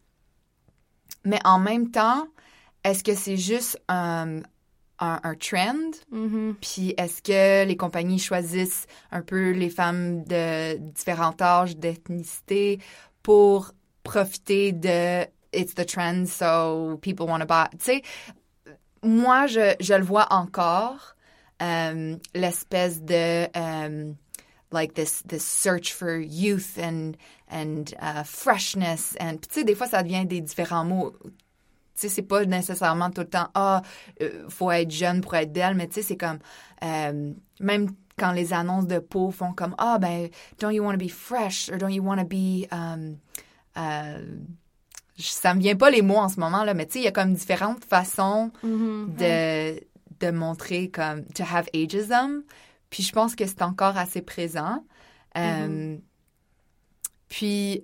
Mais en même temps, est-ce que c'est juste un, un, un trend? Mhm. Puis est-ce que les compagnies choisissent un peu les femmes de différents âges, d'ethnicité pour profiter de it's the trend, so people want to buy. Tu sais, moi, je, je le vois encore, euh, l'espèce de um, like this this search for youth and and uh, freshness. And tu sais des fois ça devient des différents mots. Tu sais c'est pas nécessairement tout le temps ah euh, faut être jeune pour être belle mais tu sais c'est comme euh, même quand les annonces de peau font comme ah ben don't you want to be fresh or don't you want to be um, euh, ça me vient pas les mots en ce moment là mais tu sais il y a comme différentes façons Mhm. de, de montrer comme to have ageism. Puis je pense que c'est encore assez présent. Euh, puis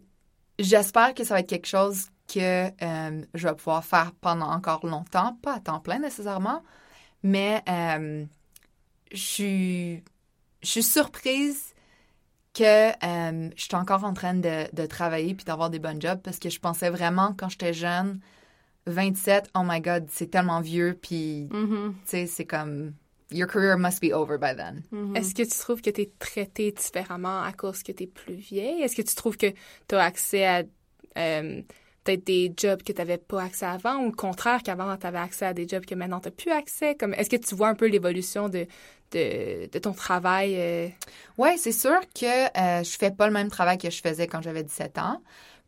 j'espère que ça va être quelque chose que euh, je vais pouvoir faire pendant encore longtemps, pas à temps plein nécessairement, mais euh, je suis je je suis surprise que je suis encore en train de, de travailler puis d'avoir des bons jobs parce que je pensais vraiment quand j'étais jeune 27 oh my god c'est tellement vieux puis Mm-hmm. tu sais c'est comme your career must be over by then Mm-hmm. Est-ce que tu trouves que tu es traitée différemment à cause que tu es plus vieille? Est-ce que tu trouves que tu as accès à euh, peut-être des jobs que tu n'avais pas accès avant ou le contraire qu'avant tu avais accès à des jobs que maintenant tu n'as plus accès? Comme, est-ce que tu vois un peu l'évolution de, de, de ton travail? euh? Ouais, c'est sûr que euh, je fais pas le même travail que je faisais quand j'avais 17 ans.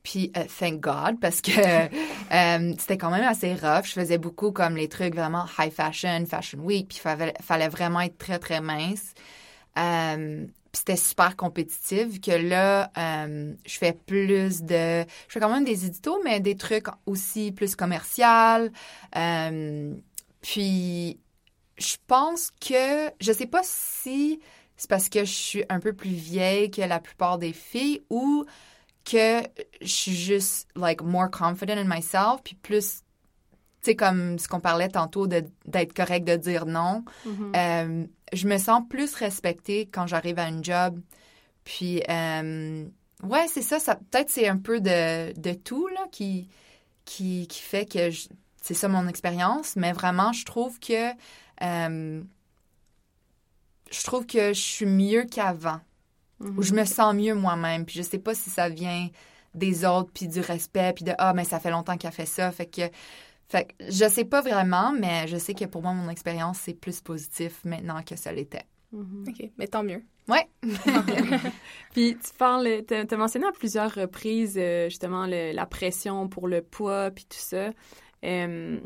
Puis, euh, thank God, parce que euh, c'était quand même assez rough. Je faisais beaucoup comme les trucs vraiment high fashion, fashion week, puis fallait, fallait vraiment être très, très mince. Euh, puis c'était super compétitif que là, je fais plus de... Je fais quand même des éditos, mais des trucs aussi plus commercial. Puis, je pense que... Je sais pas si c'est parce que je suis un peu plus vieille que la plupart des filles ou que je suis juste, like, more confident in myself, puis plus, tu sais, comme ce qu'on parlait tantôt de- d'être correct de dire non. Mm-hmm. Euh, je me sens plus respectée quand j'arrive à un job. Puis, euh, ouais, c'est ça, ça peut-être c'est un peu de, de tout, là, qui, qui, qui fait que c'est ça mon expérience, mais vraiment, je trouve que, euh, je trouve que je suis mieux qu'avant Mm-hmm. où je me sens mieux moi-même. Puis je sais pas si ça vient des autres, puis du respect, puis de ah, mais ça fait longtemps qu'elle fait ça. Fait que, fait que je sais pas vraiment, mais je sais que pour moi, mon expérience, c'est plus positif maintenant que ça l'était. Mm-hmm. OK, mais tant mieux. Ouais. Puis tu parles, tu as mentionné à plusieurs reprises euh, justement le- la pression pour le poids puis tout ça. Euh,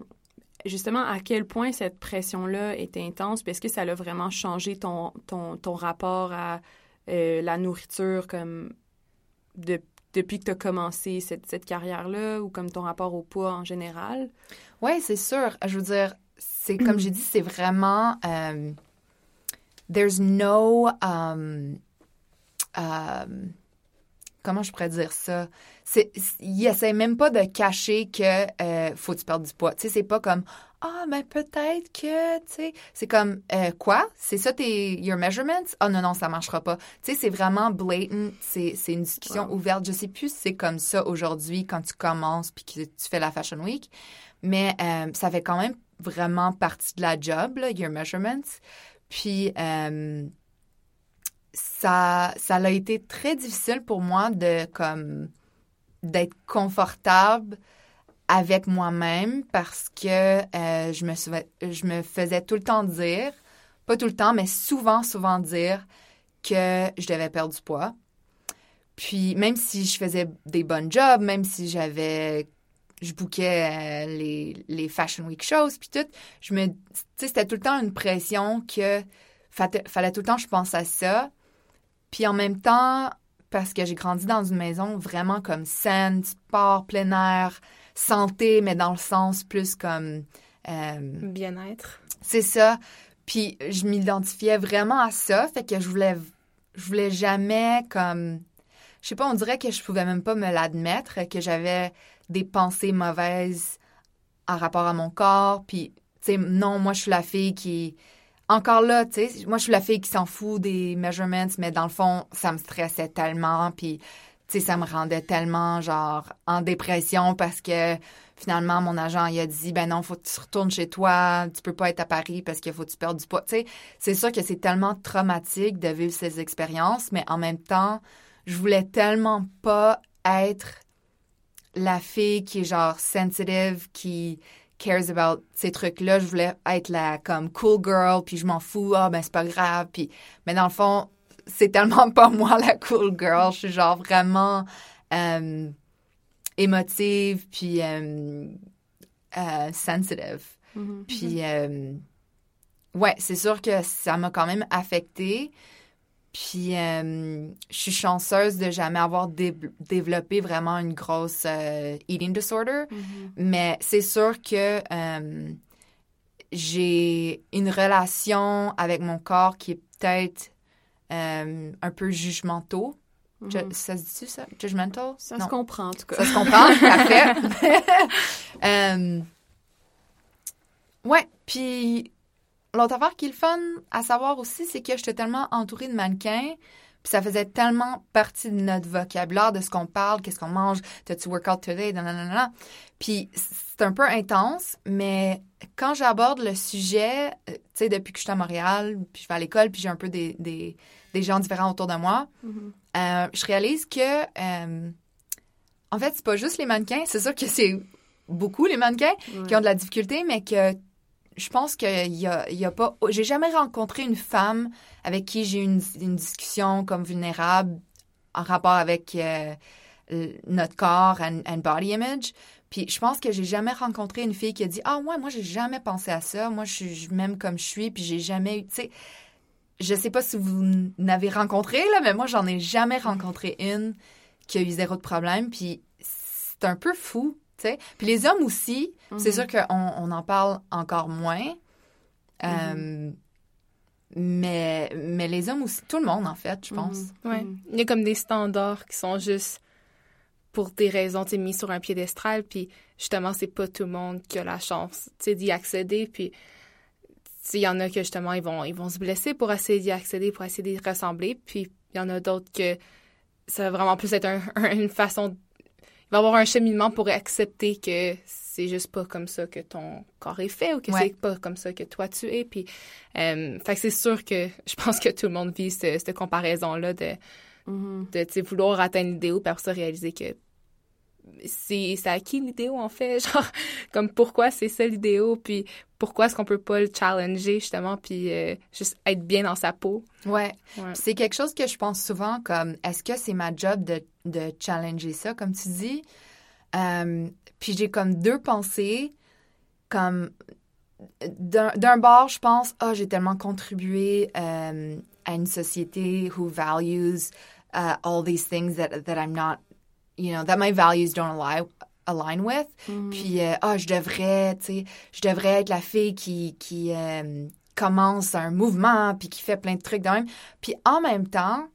justement, à quel point cette pression-là est intense? Puis est-ce que ça a vraiment changé ton, ton, ton rapport à euh, la nourriture comme de- depuis que tu as commencé cette, cette carrière-là ou comme ton rapport au poids en général? Ouais, c'est sûr. Je veux dire, c'est comme j'ai dit, c'est vraiment. euh, there's no. um, um, comment je pourrais dire ça? C'est, il essaie même pas de cacher que euh, faut que tu perdes du poids. Tu sais, c'est pas comme ah, mais peut-être que, tu sais, c'est comme euh, quoi? C'est ça tes your measurements? Ah non non, ça marchera pas. Tu sais, c'est vraiment blatant. C'est, c'est une discussion Wow. ouverte. Je sais plus si c'est comme ça aujourd'hui quand tu commences puis que tu fais la Fashion Week, mais euh, ça fait quand même vraiment partie de la job, là, your measurements. Puis euh, ça, ça a été très difficile pour moi de comme d'être confortable avec moi-même parce que euh, je, me je me faisais tout le temps dire, pas tout le temps, mais souvent, souvent dire que je devais perdre du poids. Puis même si je faisais des bonnes jobs, même si j'avais je bookais euh, les, les Fashion Week shows, puis tout, je me, c'était tout le temps une pression que fallait, fallait tout le temps que je pense à ça. Puis en même temps, parce que j'ai grandi dans une maison vraiment comme saine, sport, plein air, santé, mais dans le sens plus comme... euh, Bien-être. c'est ça. Puis je m'identifiais vraiment à ça, fait que je voulais je voulais jamais comme je sais pas, on dirait que je pouvais même pas me l'admettre que j'avais des pensées mauvaises en rapport à mon corps, puis tu sais non, moi je suis la fille qui encore là, tu sais, moi je suis la fille qui s'en fout des measurements, mais dans le fond, ça me stressait tellement puis tu sais ça me rendait tellement genre en dépression parce que finalement, mon agent, il a dit, ben non, faut que tu retournes chez toi, tu peux pas être à Paris parce qu'il faut que tu perdes du poids. Tu sais, c'est sûr que c'est tellement traumatique de vivre ces expériences, mais en même temps, je voulais tellement pas être la fille qui est genre sensitive, qui cares about ces trucs-là. Je voulais être la comme cool girl, puis je m'en fous, ah ben c'est pas grave, puis mais dans le fond, c'est tellement pas moi la cool girl. Je suis genre vraiment euh, émotive, puis euh, euh, sensitive. Mm-hmm. Puis, ouais, c'est sûr que ça m'a quand même affectée. Puis, euh, je suis chanceuse de jamais avoir dé- développé vraiment une grosse euh, eating disorder. Mm-hmm. Mais c'est sûr que euh, j'ai une relation avec mon corps qui est peut-être un peu jugementaux. Ju- Mhm. Ça se dit ça? Judgmental? Ça Non. se comprend, en tout cas. Ça se comprend, parfait. Euh, ouais, puis l'autre affaire qui est le fun à savoir aussi, c'est que j'étais tellement entourée de mannequins, puis ça faisait tellement partie de notre vocabulaire, de ce qu'on parle, qu'est-ce qu'on mange, t'as-tu workout today, nanana. Puis c'est un peu intense, mais quand j'aborde le sujet, euh, tu sais, depuis que je suis à Montréal, puis je vais à l'école, puis j'ai un peu des, des, des, gens différents autour de moi, Mm-hmm. euh, je réalise que, euh, en fait, c'est pas juste les mannequins. C'est sûr que c'est beaucoup les mannequins qui ont de la difficulté, mais que je pense qu'il y a, pas. J'ai jamais rencontré une femme avec qui j'ai eu une, discussion comme vulnérable en rapport avec euh, notre corps and, body image. Puis je pense que j'ai jamais rencontré une fille qui a dit ah ouais moi j'ai jamais pensé à ça moi je je m'aime comme je suis puis j'ai jamais eu tu sais je sais pas si vous n'avez rencontré là mais moi j'en ai jamais rencontré une qui a eu zéro de problème puis c'est un peu fou tu sais puis les hommes aussi c'est sûr qu'on on en parle encore moins Euh, mais mais les hommes aussi tout le monde en fait je pense. Ouais. Il y a comme des standards qui sont juste pour des raisons, tu sais, mis sur un piédestal, puis justement, c'est pas tout le monde qui a la chance, tu sais, d'y accéder, puis il y en a que justement, ils vont, ils vont se blesser pour essayer d'y accéder, pour essayer d'y ressembler, puis il y en a d'autres que ça va vraiment plus être un- un- une façon... Va avoir un cheminement pour accepter que c'est juste pas comme ça que ton corps est fait ou que Ouais. c'est pas comme ça que toi tu es. Puis, euh, fait que c'est sûr que je pense que tout le monde vit ce- cette comparaison-là de, Mm-hmm. de vouloir atteindre l'idéal puis après ça réaliser que c'est à qui l'idéal en fait? Genre comme pourquoi c'est ça l'idéal puis pourquoi est-ce qu'on peut pas le challenger justement puis euh, juste être bien dans sa peau? Ouais. Ouais. c'est quelque chose que je pense souvent comme est-ce que c'est ma job de, de challenger ça comme tu dis? Euh, puis j'ai comme deux pensées comme d'un bord je pense ah j'ai tellement contribué euh, à une société who values uh, all these things that that I'm not you know that my values don't align align with puis euh, ah je devrais tu sais je devrais être la fille qui qui euh, commence un mouvement puis qui fait plein de trucs de même puis en même temps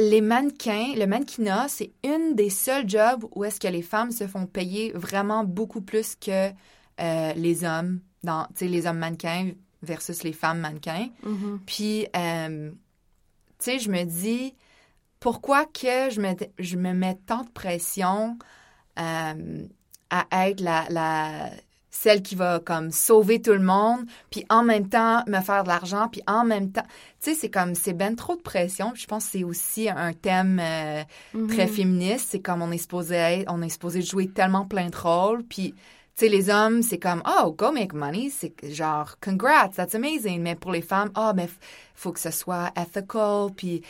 les mannequins, le mannequinat, c'est une des seuls jobs où est-ce que les femmes se font payer vraiment beaucoup plus que euh, les hommes, dans, tu sais, les hommes mannequins versus les femmes mannequins. Mm-hmm. Puis, euh, tu sais, je me dis, pourquoi que je me, je me mets tant de pression euh, à être la, la, celle qui va comme sauver tout le monde, puis en même temps me faire de l'argent, puis en même temps, tu sais, c'est comme, c'est ben trop de pression. Puis je pense que c'est aussi un thème euh, très féministe. C'est comme on est supposé être, on est supposé jouer tellement plein de rôles, puis tu sais, les hommes, c'est comme, oh, go make money. C'est genre, congrats, that's amazing. Mais pour les femmes, ah, mais faut que ce soit ethical. Puis,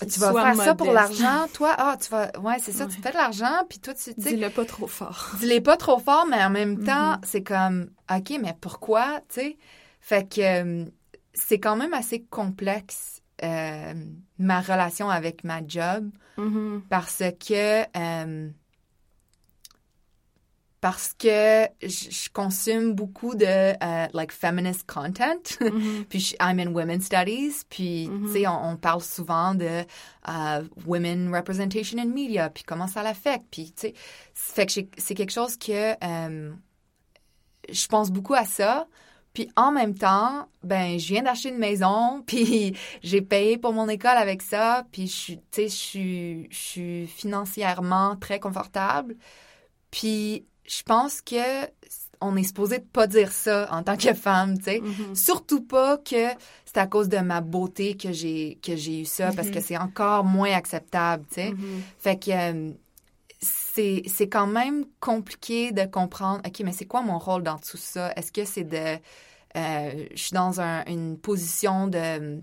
tu vas faire ça pour l'argent. Toi, ah, tu vas, ouais, c'est ça, tu fais de l'argent. Puis toi, tu Dis-le pas trop fort. dis-les pas trop fort, mais en même temps, c'est comme, OK, mais pourquoi, tu sais? Fait que euh, c'est quand même assez complexe, euh, ma relation avec ma job, Mm-hmm. parce que, euh, parce que je je consomme beaucoup de, euh, like, feminist content. Mm-hmm. puis je- I'm in women's studies. Puis, tu sais, on, on parle souvent de euh, women representation in media, puis comment ça l'affecte. Puis, tu sais, fait que j'ai- c'est quelque chose que euh, je pense beaucoup à ça. Puis en même temps, ben je viens d'acheter une maison, puis j'ai payé pour mon école avec ça, puis je suis, tu sais, je suis, je suis financièrement très confortable. Puis je pense que on est supposé de pas dire ça en tant que femme, tu sais. Mm-hmm. Surtout pas que c'est à cause de ma beauté que j'ai que j'ai eu ça, parce que c'est encore moins acceptable, tu sais. Mm-hmm. Fait que euh, c'est c'est quand même compliqué de comprendre, OK, mais c'est quoi mon rôle dans tout ça? Est-ce que c'est de... euh, je suis dans un- une position de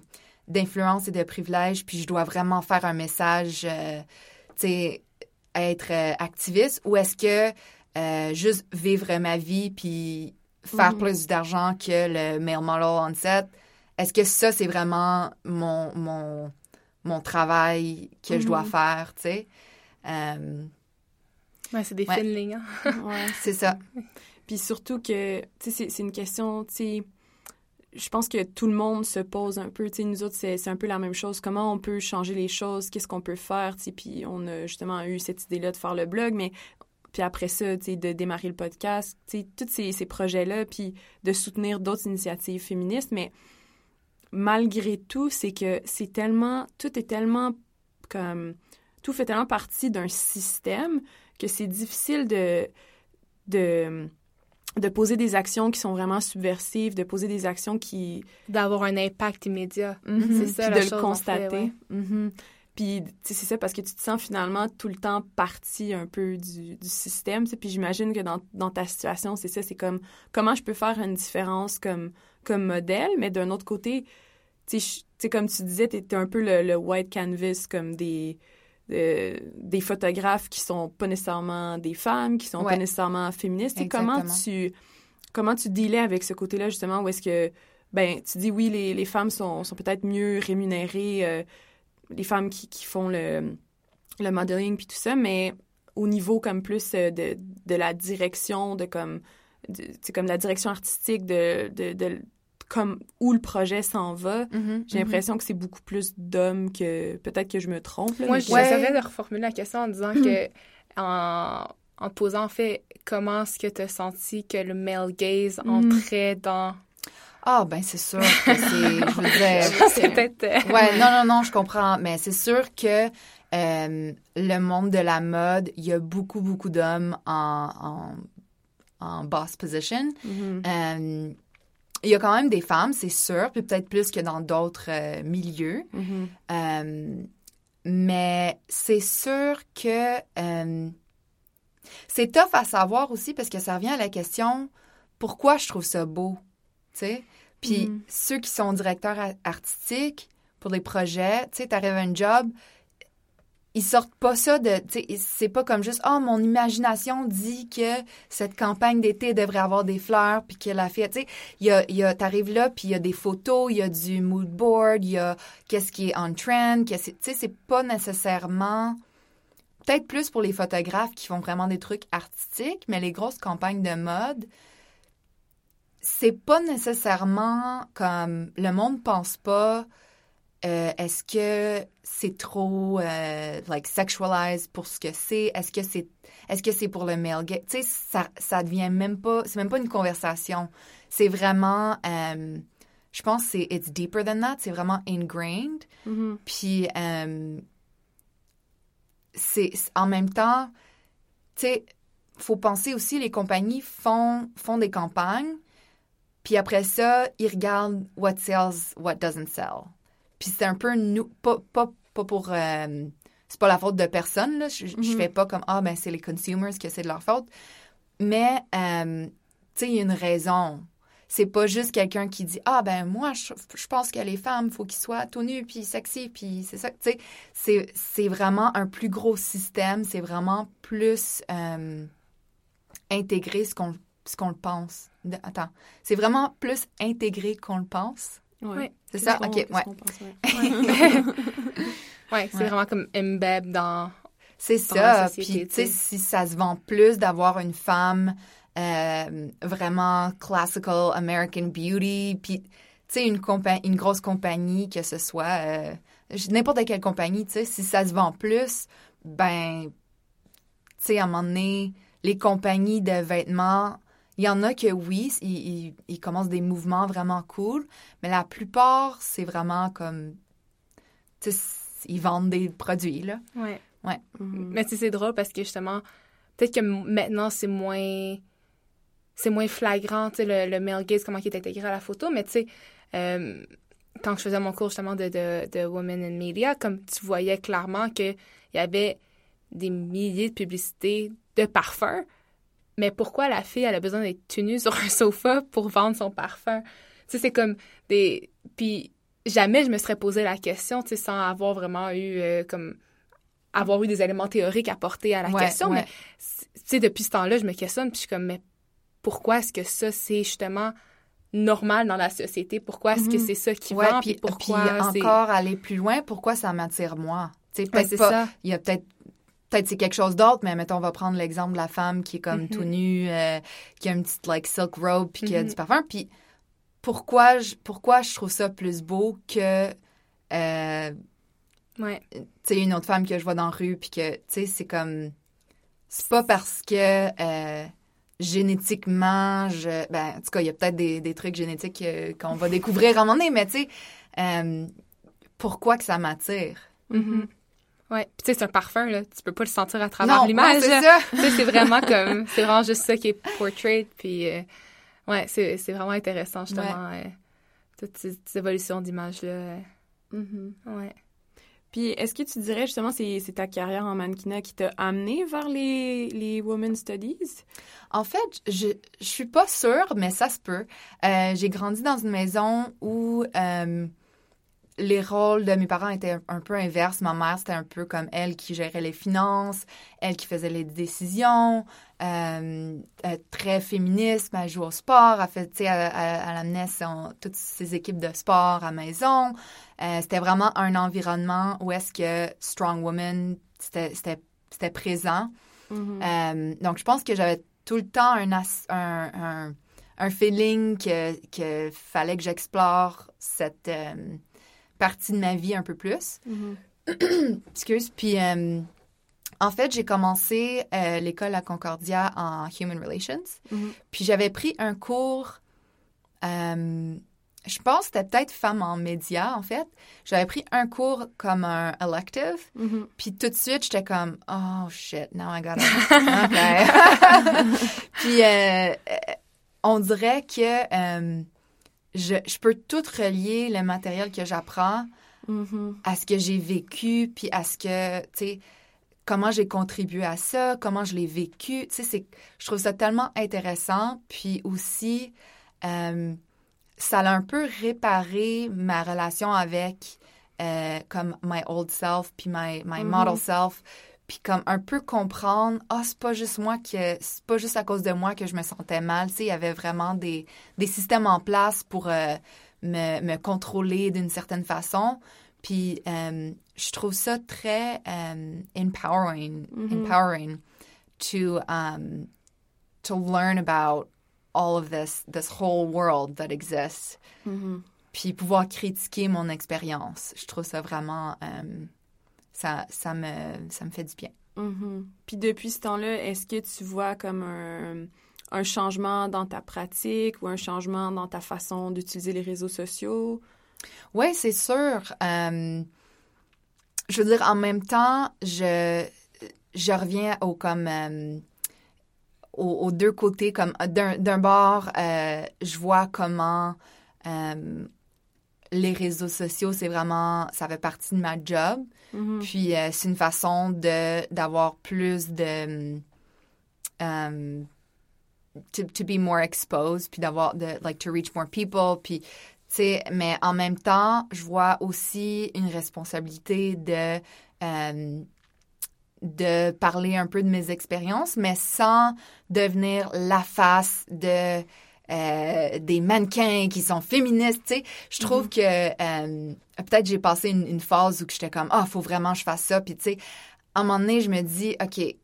d'influence et de privilège, puis je dois vraiment faire un message, euh, tu sais, être activiste, ou est-ce que euh, juste vivre ma vie puis faire plus d'argent que le male model on set, est-ce que ça, c'est vraiment mon, mon, mon travail que je dois faire, tu sais? Euh, ouais c'est des Ouais. fines lignes hein. Ouais. c'est ça. Puis surtout que, tu sais, c'est- c'est une question, tu sais, je pense que tout le monde se pose un peu, tu sais, nous autres, c'est c'est un peu la même chose. Comment on peut changer les choses? Qu'est-ce qu'on peut faire? Tu sais, puis on a justement eu cette idée-là de faire le blog, mais puis après ça, tu sais, de démarrer le podcast, tu sais, tous ces, ces projets-là, puis de soutenir d'autres initiatives féministes. Mais malgré tout, c'est que c'est tellement, tout est tellement comme, tout fait tellement partie d'un système que c'est difficile de, de, de poser des actions qui sont vraiment subversives, de poser des actions qui... D'avoir un impact immédiat. Mhm. C'est ça, puis de le constater. Mhm. Puis, c'est ça, parce que tu te sens finalement tout le temps partie un peu du, du système. Puis j'imagine que dans, dans, ta situation, c'est ça, c'est comme comment je peux faire une différence comme, comme modèle, mais d'un autre côté, tu sais, comme tu disais, tu étais un peu le, le, white canvas, comme des, euh, des photographes qui sont pas nécessairement des femmes, qui sont pas nécessairement féministes. comment tu comment tu dealais avec ce côté-là, justement, où est-ce que, ben, tu dis oui, les, les femmes sont, sont peut-être mieux rémunérées. Euh, les femmes qui, qui font le, le modeling puis tout ça, mais au niveau comme plus euh, de, de la direction, de comme, c'est comme la direction artistique de, de, de, comme où le projet s'en va, mm-hmm, j'ai mm-hmm. l'impression que c'est beaucoup plus d'hommes que peut-être que je me trompe. Moi, j'essaierais de reformuler la question en disant que en, en posant en fait comment est-ce que tu as senti que le male gaze Mm. entrait dans ah, ben c'est sûr que c'est, je veux dire... c'est peut-être... Ouais, non, non, non, je comprends. Mais c'est sûr que euh, le monde de la mode, il y a beaucoup, beaucoup d'hommes en, en, en boss position. Mhm. Euh, il y a quand même des femmes, c'est sûr, puis peut-être plus que dans d'autres euh, milieux. Mhm. Euh, mais c'est sûr que c'est tough à savoir aussi parce que ça revient à la question pourquoi je trouve ça beau, tu sais? Puis Mhm. ceux qui sont directeurs artistiques pour des projets, tu sais, t'arrives à un job, ils sortent pas ça de, tu sais, c'est pas comme juste, oh, mon imagination dit que cette campagne d'été devrait avoir des fleurs, puis que la fille, tu sais, il y a, il y a, t'arrives là, puis il y a des photos, il y a du mood board, il y a qu'est-ce qui est on trend, que c'est- tu sais, c'est pas nécessairement, peut-être plus pour les photographes qui font vraiment des trucs artistiques, mais les grosses campagnes de mode, c'est pas nécessairement comme le monde pense pas euh, est-ce que c'est trop euh, like sexualized pour ce que c'est? Est-ce que c'est est-ce que c'est pour le male gaze tu sais ça ça devient même pas c'est même pas une conversation. C'est vraiment euh, je pense c'est it's deeper than that c'est vraiment ingrained. Mhm. puis euh, c'est- en même temps, tu sais, faut penser aussi les compagnies font font des campagnes, puis après ça ils regardent what sells, what doesn't sell. Puis c'est un peu nous pas pas pas pour euh, c'est pas la faute de personne là. Je, je Mhm. fais pas comme ah ben c'est les consumers que c'est de leur faute, mais euh, tu sais il y a une raison. C'est pas juste quelqu'un qui dit ah ben moi je, je pense que les femmes faut qu'ils soient tout nus puis sexy puis c'est ça tu sais c'est c'est vraiment un plus gros système c'est vraiment plus euh, intégré ce qu'on ce qu'on le pense De- attends c'est vraiment plus intégré qu'on le pense Ouais. Ouais. c'est ça? ok ouais ouais. Ouais, c'est Ouais. vraiment comme embed dans... C'est ça. société, Puis, tu sais, tu sais. si ça se vend plus d'avoir une femme euh, vraiment classical American beauty, puis, tu sais, une, compa- une grosse compagnie, que ce soit euh, n'importe quelle compagnie, tu sais, si ça se vend plus, ben, tu sais, à un moment donné, les compagnies de vêtements, il y en a que oui, ils, ils, ils commencent des mouvements vraiment cool, mais la plupart, c'est vraiment comme, tu sais, ils vendent des produits, là. Ouais. Mhm. Mais tu sais, c'est drôle parce que justement, peut-être que m- maintenant, c'est moins... C'est moins flagrant, tu sais, le, le male gaze, comment il est intégré à la photo, mais tu sais, euh, quand je faisais mon cours justement de, de, de Women in Media, comme tu voyais clairement qu'il y avait des milliers de publicités de parfums, mais pourquoi la fille, elle a besoin d'être tenue sur un sofa pour vendre son parfum? Tu sais, c'est comme des... Puis jamais je me serais posé la question, tu sais, sans avoir vraiment eu euh, comme avoir eu des éléments théoriques à porter à la Ouais, question, ouais. mais tu sais, depuis ce temps-là, je me questionne, puis je suis comme, mais pourquoi est-ce que ça, c'est justement normal dans la société? Pourquoi est-ce que Mhm. c'est ça qui Ouais, vend? puis, pourquoi puis encore aller plus loin, pourquoi ça m'attire moi? Tu sais, peut-être c'est pas, ça. il y a peut-être peut-être c'est quelque chose d'autre, mais mettons, on va prendre l'exemple de la femme qui est comme Mhm. tout nue, euh, qui a une petite like silk robe, puis qui a Mhm. du parfum. Puis pourquoi je, pourquoi je trouve ça plus beau que euh, Ouais. tu sais une autre femme que je vois dans la rue, puis que tu sais c'est comme c'est pas parce que euh, génétiquement, je, ben, en tout cas, il y a peut-être des, des trucs génétiques euh, qu'on va découvrir à un moment donné, mais tu sais, pourquoi que ça m'attire? Mm-hmm. Ouais, puis tu sais, c'est un parfum, là. Tu peux pas le sentir à travers Non, l'image. c'est ça. Tu sais, c'est vraiment comme, c'est vraiment juste ça qui est portrait. Puis, euh, ouais, c'est, c'est vraiment intéressant, justement, euh, toutes ces, ces évolutions d'images-là. Mhm. ouais. Puis est-ce que tu dirais justement c'est c'est ta carrière en mannequinat qui t'a amené vers les les women studies? En fait, je, je suis pas sûre, mais ça se peut. Euh, j'ai grandi dans une maison où euh, les rôles de mes parents étaient un, peu inverses. Ma mère, c'était un peu comme elle qui gérait les finances, elle qui faisait les décisions, euh, euh, très féministe, elle joue au sport, elle fait, elle, elle- elle amenait son- toutes ses équipes de sport à la maison. Euh, c'était vraiment un environnement où est-ce que Strong Woman, c'était- présent. Mhm. Euh, donc, je pense que j'avais tout le temps un, as- un, un, un feeling que, que fallait que j'explore cette partie de ma vie un peu plus. Mhm. Excuse. Puis, euh, en fait, j'ai commencé euh, l'école à Concordia en Human Relations. Mhm. Puis, j'avais pris un cours, euh, je pense que c'était peut-être femme en médias, en fait. J'avais pris un cours comme un elective. Mhm. Puis tout de suite, j'étais comme, oh shit, now I gotta. OK. Puis euh, euh, on dirait que je, je peux tout relier le matériel que j'apprends Mhm. à ce que j'ai vécu, puis à ce que, tu sais, comment j'ai contribué à ça, comment je l'ai vécu. Tu sais, c'est- je trouve ça tellement intéressant. Puis aussi, euh, ça a un peu réparé ma relation avec, euh, comme, my old self, puis my, my Mhm. model self. Puis comme un peu comprendre, ah, c'est pas juste moi que, c'est pas juste à cause de moi que je me sentais mal. Tu sais, il y avait vraiment des, des systèmes en place pour euh, me, me contrôler d'une certaine façon. Puis euh, je trouve ça très euh, empowering, Mhm. empowering to um, to learn about all of this this whole world that exists. Mhm. Puis pouvoir critiquer mon expérience. Je trouve ça vraiment ça ça me ça me fait du bien. Mhm. Puis depuis ce temps-là, est-ce que tu vois comme un, un changement dans ta pratique ou un changement dans ta façon d'utiliser les réseaux sociaux? Oui, c'est sûr. Euh, je veux dire, en même temps, je, je reviens au comme euh, aux, aux deux côtés. Comme d'un d'un bord, euh, je vois comment euh, les réseaux sociaux, c'est vraiment, ça fait partie de ma job. Mhm. Puis euh, c'est une façon de d'avoir plus de um, to, to be more exposed, puis d'avoir de like to reach more people, puis tu sais, mais en même temps, je vois aussi une responsabilité de euh, de parler un peu de mes expériences, mais sans devenir la face de euh, des mannequins qui sont féministes, tu sais. Je trouve que euh, peut-être j'ai passé une, une phase où j'étais comme ah, faut vraiment que je fasse ça, puis tu sais, à un moment donné, je me dis ok,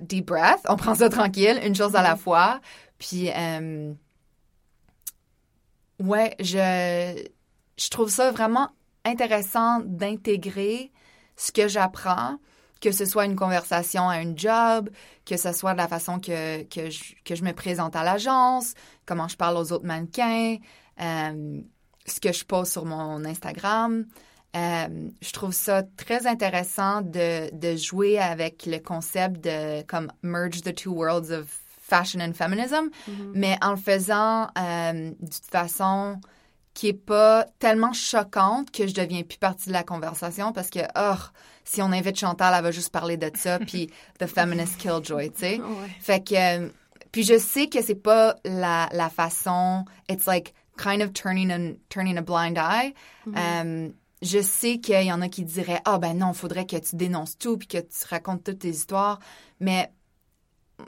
deep breath, on prend ça tranquille, une chose à la fois, puis euh, ouais, je je trouve ça vraiment intéressant d'intégrer ce que j'apprends, que ce soit une conversation à un job, que ce soit de la façon que, que, je, que je me présente à l'agence, comment je parle aux autres mannequins, euh, ce que je pose sur mon Instagram. Euh, je trouve ça très intéressant de, de jouer avec le concept de comme merge the two worlds of fashion and feminism, Mhm. mais en le faisant euh, d'une façon qui est pas tellement choquante que je deviens plus partie de la conversation parce que oh si on invite Chantal elle va juste parler de ça puis the feminist killjoy tu sais. Ouais. fait que euh, puis je sais que c'est pas la, la façon it's like kind of turning a, turning a blind eye. Euh, je sais qu'il y en a qui diraient ah ben non faudrait que tu dénonces tout puis que tu racontes toutes tes histoires mais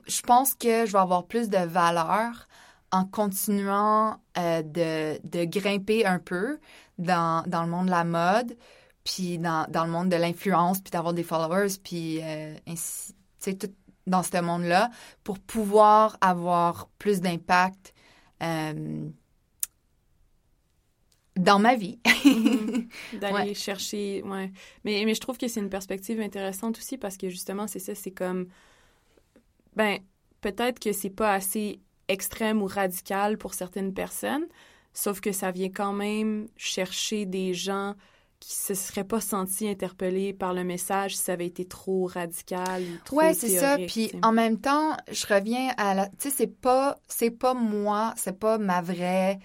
je pense que je vais avoir plus de valeur en continuant euh, de, de grimper un peu dans, dans le monde de la mode, puis dans, dans le monde de l'influence, puis d'avoir des followers, puis euh, ainsi, tu sais, tout dans ce monde-là, pour pouvoir avoir plus d'impact euh, dans ma vie. Mhm. D'aller chercher, ouais. Mais, mais je trouve que c'est une perspective intéressante aussi parce que justement, c'est ça, c'est comme, ben, peut-être que c'est pas assez extrême ou radical pour certaines personnes, sauf que ça vient quand même chercher des gens qui se seraient pas sentis interpellés par le message si ça avait été trop radical ou trop Ouais, c'est ça. Puis en même temps, je reviens à la, tu sais, c'est pas, c'est pas moi, c'est pas ma vraie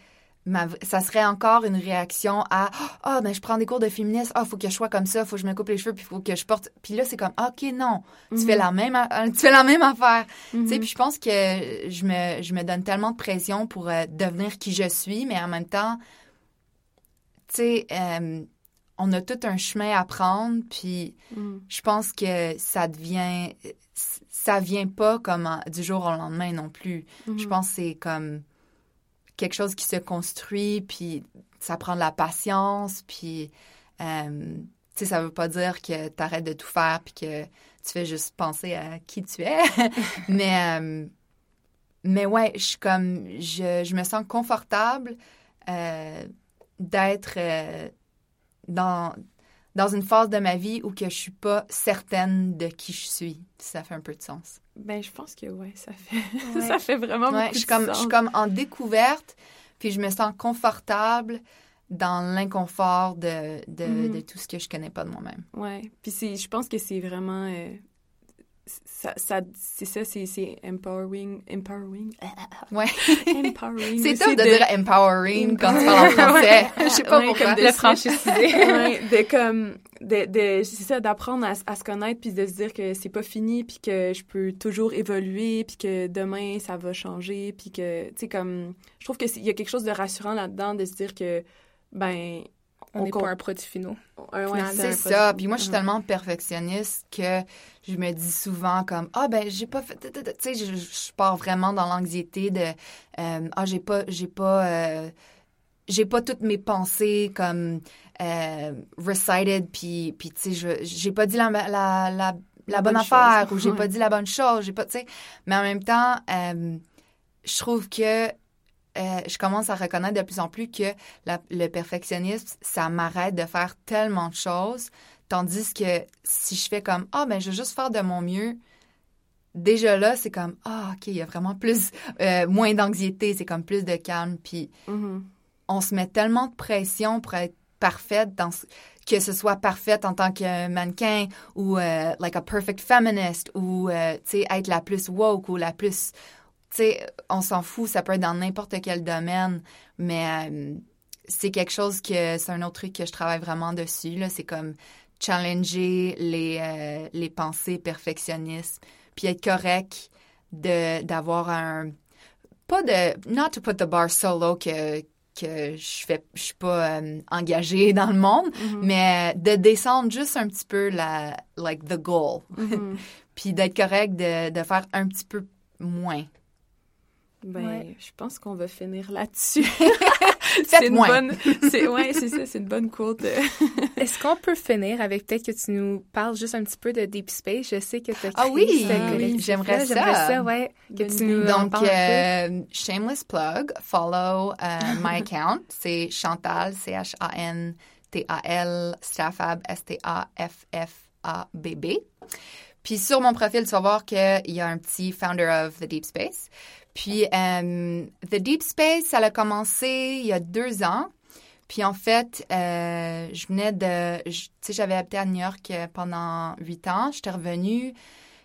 ça serait encore une réaction à ah oh, ben je prends des cours de féminisme ah faut que je sois comme ça faut que je me coupe les cheveux puis faut que je porte puis là c'est comme ok non tu fais mhm. la même tu fais la même affaire tu sais mhm. puis je pense que je me je me donne tellement de pression pour euh, devenir qui je suis mais en même temps tu sais euh, on a tout un chemin à prendre puis mhm. je pense que ça devient ça vient pas comme du jour au lendemain non plus je pense que c'est comme quelque chose qui se construit, puis ça prend de la patience, puis, euh, tu sais, ça veut pas dire que tu arrêtes de tout faire, puis que tu fais juste penser à qui tu es. mais, euh, mais ouais, je suis comme, je, je me sens confortable euh, d'être dans dans une phase de ma vie où que je suis pas certaine de qui je suis. Ça fait un peu de sens. Ben, je pense que ouais, ça fait, ça fait vraiment beaucoup je suis comme, Je suis comme en découverte, puis je me sens confortable dans l'inconfort de, de, de, tout ce que je connais pas de moi-même. Ouais. Puis je pense que c'est vraiment euh, ça, ça c'est ça, c'est empowering. Empowering? Ouais. empowering. c'est top de, dire empowering quand tu parles en français. Je sais pas pourquoi. Comme de le franchisé. ouais, de comme, de, de c'est ça, d'apprendre à, à, se connaître puis de se dire que c'est pas fini puis que je peux toujours évoluer puis que demain ça va changer puis que, tu sais, comme, je trouve qu'il y a quelque chose de rassurant là-dedans de se dire que, ben, on n'est pas un produit finaux. c'est ça. Puis moi, je suis tellement perfectionniste que je me dis souvent comme ah ben j'ai pas fait tu sais je, pars vraiment dans l'anxiété de euh, ah j'ai pas j'ai pas euh, j'ai pas toutes mes pensées comme euh, recited puis puis tu sais j'ai pas dit la la, la, la, bonne, affaire ou j'ai pas dit la bonne chose j'ai pas tu sais. Mais en même temps je trouve que euh, je commence à reconnaître de plus en plus que le perfectionnisme, ça m'arrête de faire tellement de choses, tandis que si je fais comme ah ben je vais juste faire de mon mieux, déjà là c'est comme ah ok il y a vraiment plus euh, moins d'anxiété, c'est comme plus de calme, puis mm-hmm. on se met tellement de pression pour être parfaite dans que ce soit parfaite en tant que mannequin ou euh, like a perfect feminist ou tu sais être la plus woke ou la plus tu sais, on s'en fout, ça peut être dans n'importe quel domaine, mais euh, c'est quelque chose que c'est un autre truc que je travaille vraiment dessus. Là, c'est comme challenger les, euh, les pensées perfectionnistes, puis être correct de d'avoir un pas de not to put the bar so low que que je fais je suis pas euh, engagée dans le monde mm-hmm. mais de descendre juste un petit peu la like the goal mm-hmm. puis d'être correct de, de faire un petit peu moins ben, je pense qu'on va finir là-dessus. c'est une bonne, c'est ouais, c'est ça, c'est une bonne quote. Est-ce qu'on peut finir avec peut-être que tu nous parles juste un petit peu de Deep Space? Je sais que tu as Ah oui, j'aimerais ça. J'aimerais ça, ouais. Que tu nous Donc, euh, shameless plug, follow euh, my account, c'est Chantal, C H A N T A L Staffab S T A F F A B B. Puis sur mon profil, tu vas voir qu'il y a un petit founder of the Deep Space. Puis, euh, The Deep Space, ça a commencé il y a deux ans. Puis, en fait, euh, je venais de... Tu sais, j'avais habité à New York euh, pendant huit ans. J'étais revenue.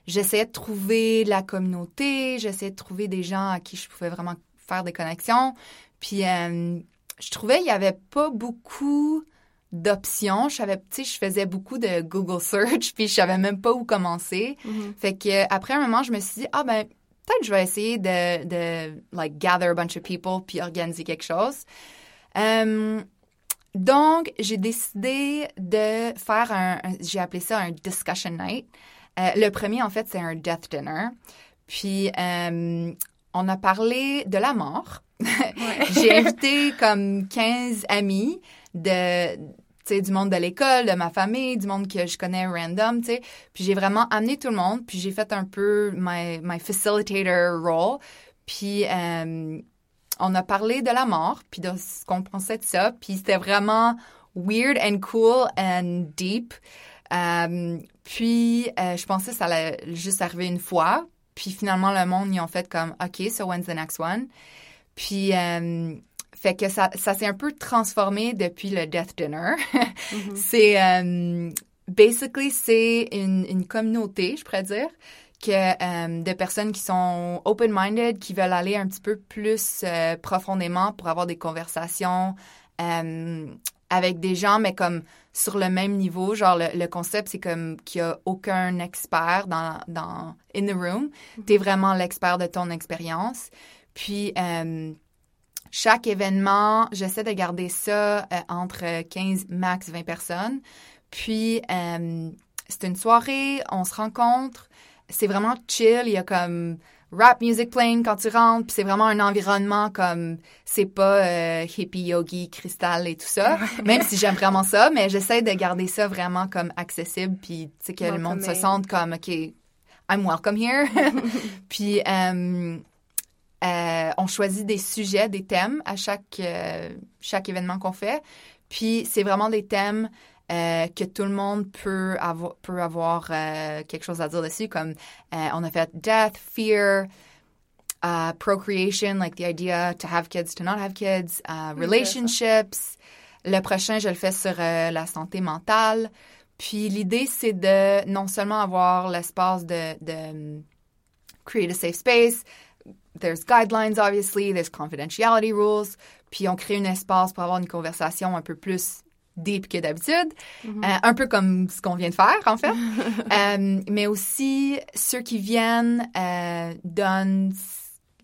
J'essayais de trouver la communauté. J'essayais de trouver des gens à qui je pouvais vraiment faire des connexions. Puis, je trouvais qu'il n'y avait pas beaucoup d'options. Je savais, tu sais, je faisais beaucoup de Google search, puis je savais même pas où commencer. Mm-hmm. Fait que après un moment, je me suis dit, ah ben, peut-être je vais essayer de, de, like, gather a bunch of people puis organiser quelque chose. Um, donc, j'ai décidé de faire un, j'ai appelé ça un discussion night. Euh, le premier, en fait, c'est un death dinner. Puis, um, on a parlé de la mort. j'ai invité comme 15 amis de du monde de l'école, de ma famille, du monde que je connais random, tu sais. Puis j'ai vraiment amené tout le monde, puis j'ai fait un peu my, my facilitator role. Puis euh, on a parlé de la mort, puis de ce qu'on pensait de ça, puis c'était vraiment weird and cool and deep. Euh, puis, euh, je pensais que ça allait juste arriver une fois. Puis finalement, le monde, ils ont fait comme, OK, so when's the next one? Puis, fait que ça, ça s'est un peu transformé depuis le Death Dinner. Mm-hmm. C'est, basically, c'est une, une, communauté, je pourrais dire, que de personnes qui sont open-minded, qui veulent aller un petit peu plus profondément pour avoir des conversations avec des gens, mais comme sur le même niveau. Genre, le, concept, c'est comme qu'il n'y a aucun expert dans, dans in the room. Mhm. Tu es vraiment l'expert de ton expérience. Puis, euh, chaque événement, j'essaie de garder ça euh, entre 15, max 20 personnes. Puis, euh, c'est une soirée, on se rencontre. C'est vraiment chill. Il y a comme rap music playing quand tu rentres, puis c'est vraiment un environnement comme c'est pas euh, hippie yogi cristal et tout ça. Même si j'aime vraiment ça, mais j'essaie de garder ça vraiment comme accessible puis tu sais que le monde se sente comme OK, I'm welcome here. puis euh, euh, on choisit des sujets, des thèmes à chaque chaque événement qu'on fait. Puis c'est vraiment des thèmes euh, que tout le monde peut avoir, peut avoir euh, quelque chose à dire dessus, comme euh, on a fait death, fear, uh, procreation, like the idea to have kids, to not have kids, uh, relationships. Le prochain, je le fais sur la santé mentale. Puis l'idée, c'est de non seulement avoir l'espace de, de create a safe space, there's guidelines, obviously, there's confidentiality rules, puis on crée un espace pour avoir une conversation un peu plus deep que d'habitude, mm-hmm. euh, un peu comme ce qu'on vient de faire en fait. Euh, mais aussi ceux qui viennent euh, donnent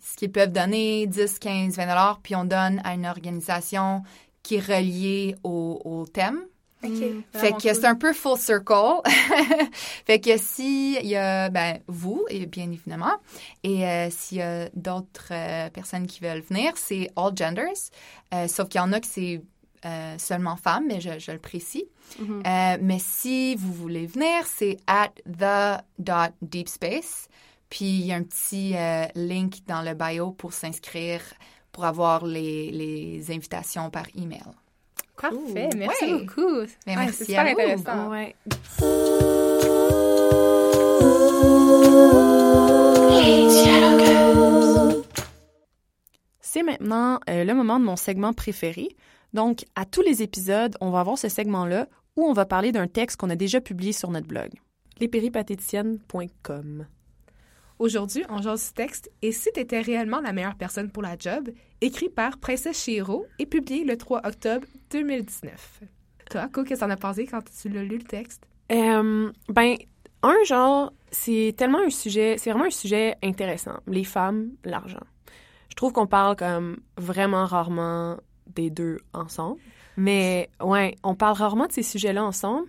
ce qu'ils peuvent donner, 10, 15, 20 dollars, puis on donne à une organisation qui est reliée au, thème. Mm. Fait que c'est un peu full circle. fait que si il y a ben vous et bien évidemment et s'il y a d'autres personnes qui veulent venir, c'est all genders. sauf qu'il y en a qui c'est euh, seulement femmes, mais je, le précise. Mm-hmm. Euh, mais si vous voulez venir, c'est at the.deepspace. Puis il y a un petit euh, link dans le bio pour s'inscrire, pour avoir les, les, invitations par email. Parfait, merci beaucoup. merci c'est super intéressant. C'est maintenant le moment de mon segment préféré, donc, à tous les épisodes, on va avoir ce segment-là où on va parler d'un texte qu'on a déjà publié sur notre blog, lespéripatéticiennes.com. Aujourd'hui, on jase texte Et si tu étais réellement la meilleure personne pour la job, écrit par Princesse Chiro et publié le 3 octobre 2019. Toi, qu'est-ce que t'en as pensé quand tu l'as lu le texte? Euh, ben, un genre, c'est tellement un sujet, c'est vraiment un sujet intéressant. Les femmes, l'argent. Je trouve qu'on parle comme vraiment rarement des deux ensemble. Mais ouais, on parle rarement de ces sujets-là ensemble.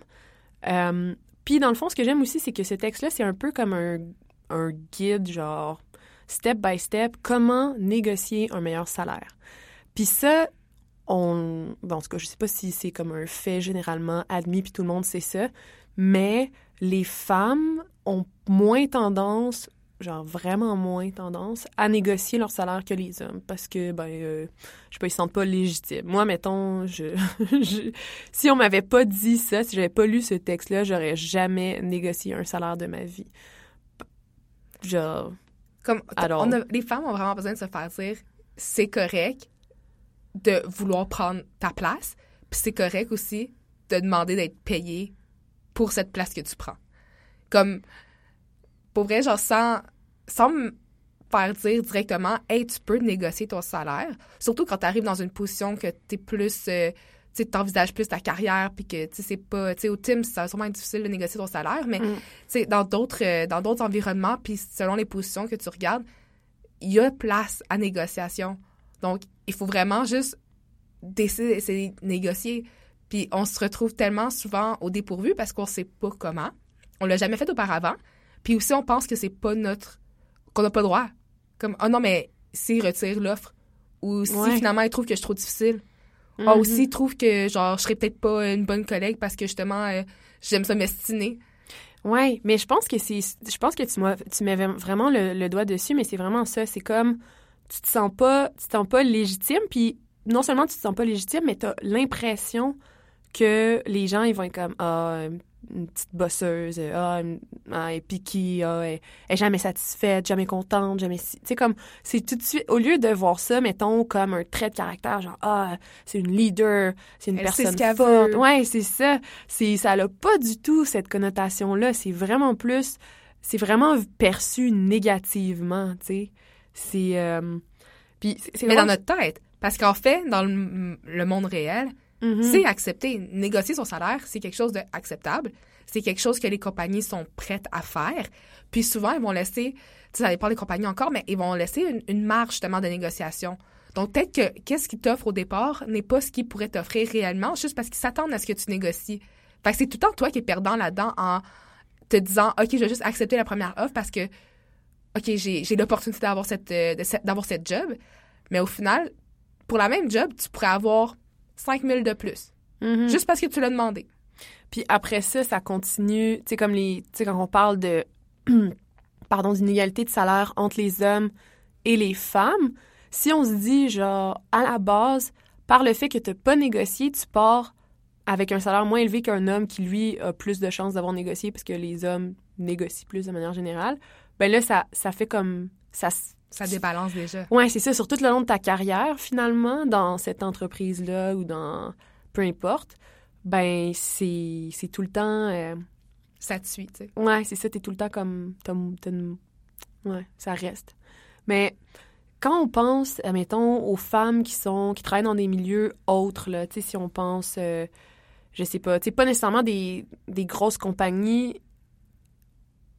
Euh, puis dans le fond, ce que j'aime aussi, c'est que ce texte-là, c'est un peu comme un, un, guide, genre step by step, comment négocier un meilleur salaire. Puis ça, on, bon, en tout cas, je sais pas si c'est comme un fait généralement admis, puis tout le monde sait ça, mais les femmes ont moins tendance genre vraiment moins tendance à négocier leur salaire que les hommes parce que ben euh, je sais pas ils se sentent pas légitimes. Moi mettons je, si on m'avait pas dit ça, si j'avais pas lu ce texte là, j'aurais jamais négocié un salaire de ma vie. Genre comme alors les femmes ont vraiment besoin de se faire dire c'est correct de vouloir prendre ta place, puis c'est correct aussi de demander d'être payé pour cette place que tu prends. Comme pour vrai, genre, sans, sans me faire dire directement, hey, tu peux négocier ton salaire. Surtout quand tu arrives dans une position que tu es plus. Euh, tu t'envisages plus ta carrière, puis que, tu sais, c'est pas... Tu sais, au team, c'est sûrement difficile de négocier ton salaire, mais, mm. tu sais, dans d'autres euh, dans d'autres environnements, puis selon les positions que tu regardes, il y a place à négociation. Donc, il faut vraiment juste décider d'essayer de négocier. Puis on se retrouve tellement souvent au dépourvu parce qu'on sait pas comment. On l'a jamais fait auparavant. Puis aussi, on pense que c'est pas notre. qu'on n'a pas le droit. Comme, oh non, mais s'il retire l'offre, ou si finalement il trouve que je suis trop difficile, mm aussi il trouve que, genre, je serais peut-être pas une bonne collègue parce que justement, euh, j'aime ça m'estiner. Oui, mais je pense que c'est. Je pense que tu, tu mets vraiment le, doigt dessus, mais c'est vraiment ça. C'est comme tu te sens pas, tu te sens pas légitime, puis non seulement tu te sens pas légitime, mais tu as l'impression que les gens, ils vont être comme, ah, une petite bosseuse, ah, ah elle est piquée, ah, elle, est jamais satisfaite, jamais contente, jamais... Tu sais, comme, c'est tout de suite, au lieu de voir ça, mettons, comme un trait de caractère, genre, ah, c'est une leader, c'est une personne forte. Ouais, c'est ça. C'est, ça n'a pas du tout cette connotation-là. C'est vraiment plus, c'est vraiment perçu négativement, tu sais. C'est, euh, puis c'est Mais dans notre tête. Parce qu'en fait, dans le monde réel, Mm-hmm. C'est accepté. Négocier son salaire, c'est quelque chose d'acceptable. C'est quelque chose que les compagnies sont prêtes à faire. Puis souvent, ils vont laisser, ça dépend des compagnies encore, mais ils vont laisser une, marge justement de négociation. Donc peut-être que qu'est-ce qu'ils t'offrent au départ n'est pas ce qu'ils pourraient t'offrir réellement, juste parce qu'ils s'attendent à ce que tu négocies. Fait que c'est tout le temps toi qui es perdant là-dedans en te disant, OK, je vais juste accepter la première offre parce que, OK, j'ai l'opportunité d'avoir cette, euh, d'avoir cette job. Mais au final, pour la même job, tu pourrais avoir 5 000 de plus. Mm-hmm. Juste parce que tu l'as demandé. Puis après ça, ça continue, tu sais, comme les, tu sais, quand on parle de, pardon, d'inégalité de salaire entre les hommes et les femmes, si on se dit, genre, à la base, par le fait que tu n'as pas négocié, tu pars avec un salaire moins élevé qu'un homme qui, lui, a plus de chances d'avoir négocié parce que les hommes négocient plus de manière générale, ben là, ça, ça fait comme... Ça, ça débalance déjà. Oui, c'est ça. Sur tout le long de ta carrière, finalement, dans cette entreprise-là ou dans peu importe, ben c'est tout le temps. Euh, ça te suit, tu sais. Ouais, c'est ça. T'es tout le temps comme. Ouais, ça reste. Mais quand on pense, admettons, aux femmes qui sont qui travaillent dans des milieux autres, là, tu sais, si on pense, euh, je sais pas, tu sais, pas nécessairement des, des grosses compagnies,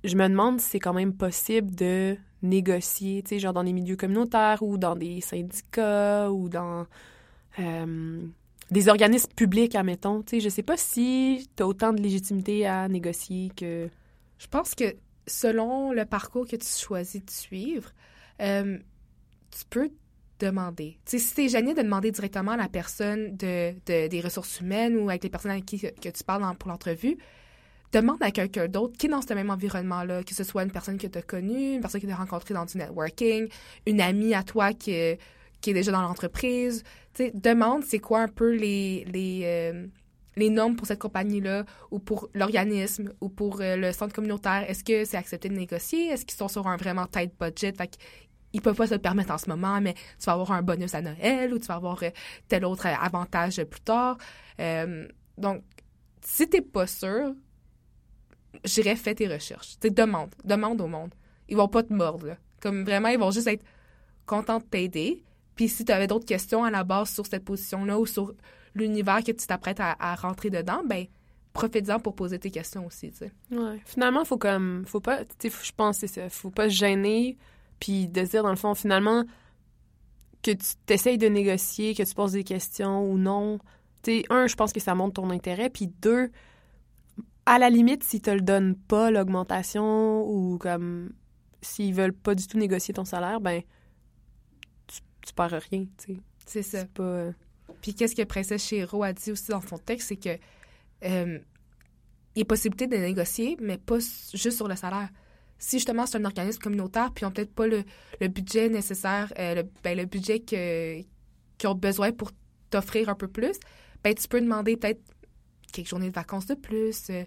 je me demande si c'est quand même possible de négocier, tu sais, genre dans les milieux communautaires ou dans des syndicats ou dans euh, des organismes publics, admettons. Tu sais, je sais pas si tu as autant de légitimité à négocier que... Je pense que selon le parcours que tu choisis de suivre, euh, tu peux demander. Tu sais, si de demander directement à la personne de, des ressources humaines ou avec les personnes avec qui que, tu parles pour l'entrevue, demande à quelqu'un d'autre qui est dans ce même environnement-là, que ce soit une personne que tu as connue, une personne que tu as rencontrée dans du networking, une amie à toi qui, est, qui est déjà dans l'entreprise. Demande c'est quoi un peu les, les, euh, les normes pour cette compagnie-là ou pour l'organisme ou pour euh, le centre communautaire. Est-ce que c'est accepté de négocier? Est-ce qu'ils sont sur un vraiment tight budget? Fait ils peuvent pas se le permettre en ce moment, mais tu vas avoir un bonus à Noël ou tu vas avoir euh, tel autre avantage plus tard. donc, si t'es pas sûr, j'irais faire tes recherches. Tu demande, demande au monde. Ils vont pas te mordre, là. Comme vraiment, ils vont juste être contents de t'aider. Puis si tu avais d'autres questions à la base sur cette position-là ou sur l'univers que tu t'apprêtes à, rentrer dedans, ben profite-en pour poser tes questions aussi, tu. Finalement, faut comme faut pas je pense c'est ça, faut pas se gêner puis de dire dans le fond finalement que tu t'essayes de négocier, que tu poses des questions ou non. Un, je pense que ça montre ton intérêt, puis deux, à la limite, s'ils te le donnent pas, l'augmentation, ou comme s'ils veulent pas du tout négocier ton salaire, ben tu, tu perds rien, tu sais. C'est ça. pas... Euh, Puis qu'est-ce que Princesse Chéro a dit aussi dans son texte, c'est que euh, il y a possibilité de négocier, mais pas juste sur le salaire. Si justement c'est un organisme communautaire, puis ils n'ont peut-être pas le, budget nécessaire, euh, le, ben, le budget qu'ils ont besoin pour t'offrir un peu plus, ben tu peux demander peut-être quelques journées de vacances de plus, euh,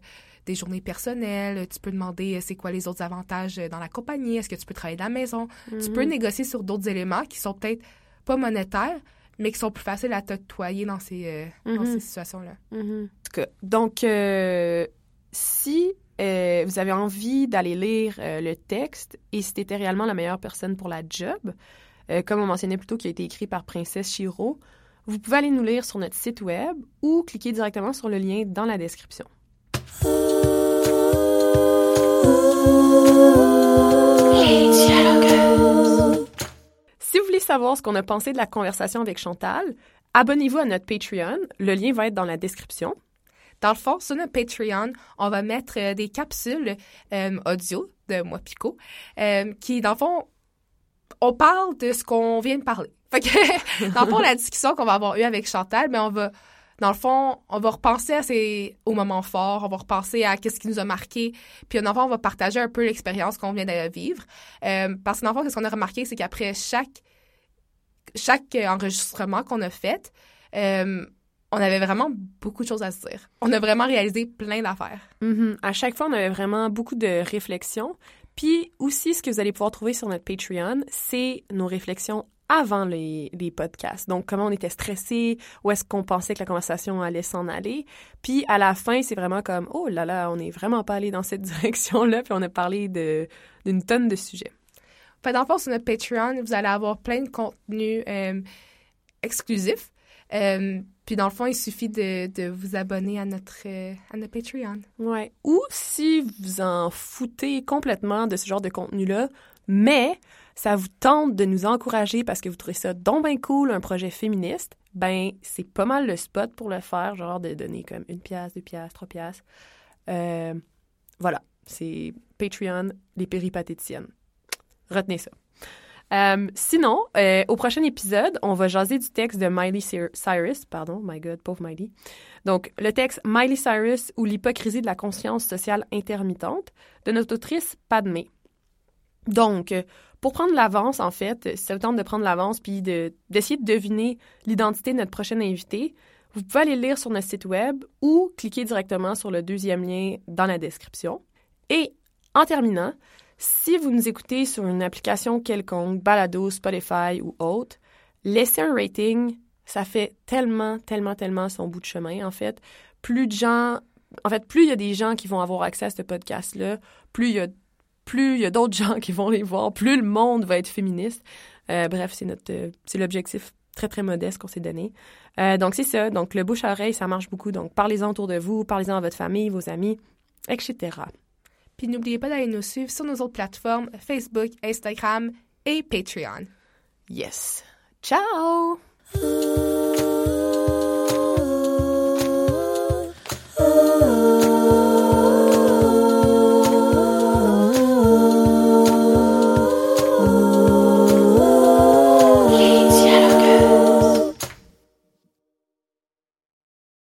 des journées personnelles. Tu peux demander euh, c'est quoi les autres avantages euh, dans la compagnie, est-ce que tu peux travailler de la maison? Tu peux mhm. négocier sur d'autres éléments qui sont peut-être pas monétaires, mais qui sont plus faciles à t'octroyer dans ces, dans ces mhm. situations-là. Mhm. Donc, si vous avez envie d'aller lire le texte et si tu étais réellement la meilleure personne pour la job, comme on mentionnait plus tôt, qui a été écrit par Princesse Chiro, vous pouvez aller nous lire sur notre site web ou cliquer directement sur le lien dans la description. Si vous voulez savoir ce qu'on a pensé de la conversation avec Chantal, abonnez-vous à notre Patreon. Le lien va être dans la description. Dans le fond, sur notre Patreon, on va mettre euh, des capsules euh, audio de moi Pico, euh, qui, dans le fond, on parle de ce qu'on vient de parler. Fait dans le fond, la discussion qu'on va avoir eue avec Chantal, mais on va, dans le fond, on va repenser à ces, aux moments forts, on va repenser à qu'est-ce qui nous a marqué, puis dans le fond, on va partager un peu l'expérience qu'on vient de vivre. Euh, parce que dans fond, ce qu'on a remarqué, c'est qu'après chaque chaque enregistrement qu'on a fait, euh, on avait vraiment beaucoup de choses à se dire. On a vraiment réalisé plein d'affaires. Mm-hmm. À chaque fois, on avait vraiment beaucoup de réflexions. Puis aussi, ce que vous allez pouvoir trouver sur notre Patreon, c'est nos réflexions avant les, les, podcasts. Donc, comment on était stressé, où est-ce qu'on pensait que la conversation allait s'en aller. Puis, à la fin, c'est vraiment comme, oh là là, on n'est vraiment pas allé dans cette direction-là, puis on a parlé d'une tonne de sujets. Fait dans sur notre Patreon, vous allez avoir plein de contenus euh, exclusifs. Euh, puis dans le fond, il suffit de, de vous abonner à notre, euh, à notre Patreon. Ouais. Ou si vous en foutez complètement de ce genre de contenu-là, mais ça vous tente de nous encourager parce que vous trouvez ça donc bien cool, un projet féministe, ben c'est pas mal le spot pour le faire, genre de donner comme une pièce, deux pièces, trois pièces. Euh, voilà, c'est Patreon, les péripatéticiennes. Retenez ça. Euh, sinon, euh, au prochain épisode, on va jaser du texte de Miley Cyrus, pardon, my God, pauvre Miley. Donc, le texte Miley Cyrus ou l'hypocrisie de la conscience sociale intermittente de notre autrice Padmé. Donc, pour prendre l'avance, en fait, si ça vous tente de prendre l'avance puis d'essayer de, deviner l'identité de notre prochaine invité, vous pouvez aller lire sur notre site web ou cliquer directement sur le deuxième lien dans la description. Et en terminant, si vous nous écoutez sur une application quelconque, Balado, Spotify ou autre, laissez un rating. Ça fait tellement, tellement, tellement son bout de chemin, en fait. Plus de gens, en fait, plus il y a des gens qui vont avoir accès à ce podcast-là, plus il y a plus il y a d'autres gens qui vont les voir, plus le monde va être féministe. Euh, bref, c'est notre, euh, c'est l'objectif très très modeste qu'on s'est donné. Euh, donc c'est ça. Donc le bouche à oreille, ça marche beaucoup. Donc parlez-en autour de vous, parlez-en à votre famille, vos amis, etc. Puis n'oubliez pas d'aller nous suivre sur nos autres plateformes Facebook, Instagram et Patreon. Yes. Ciao.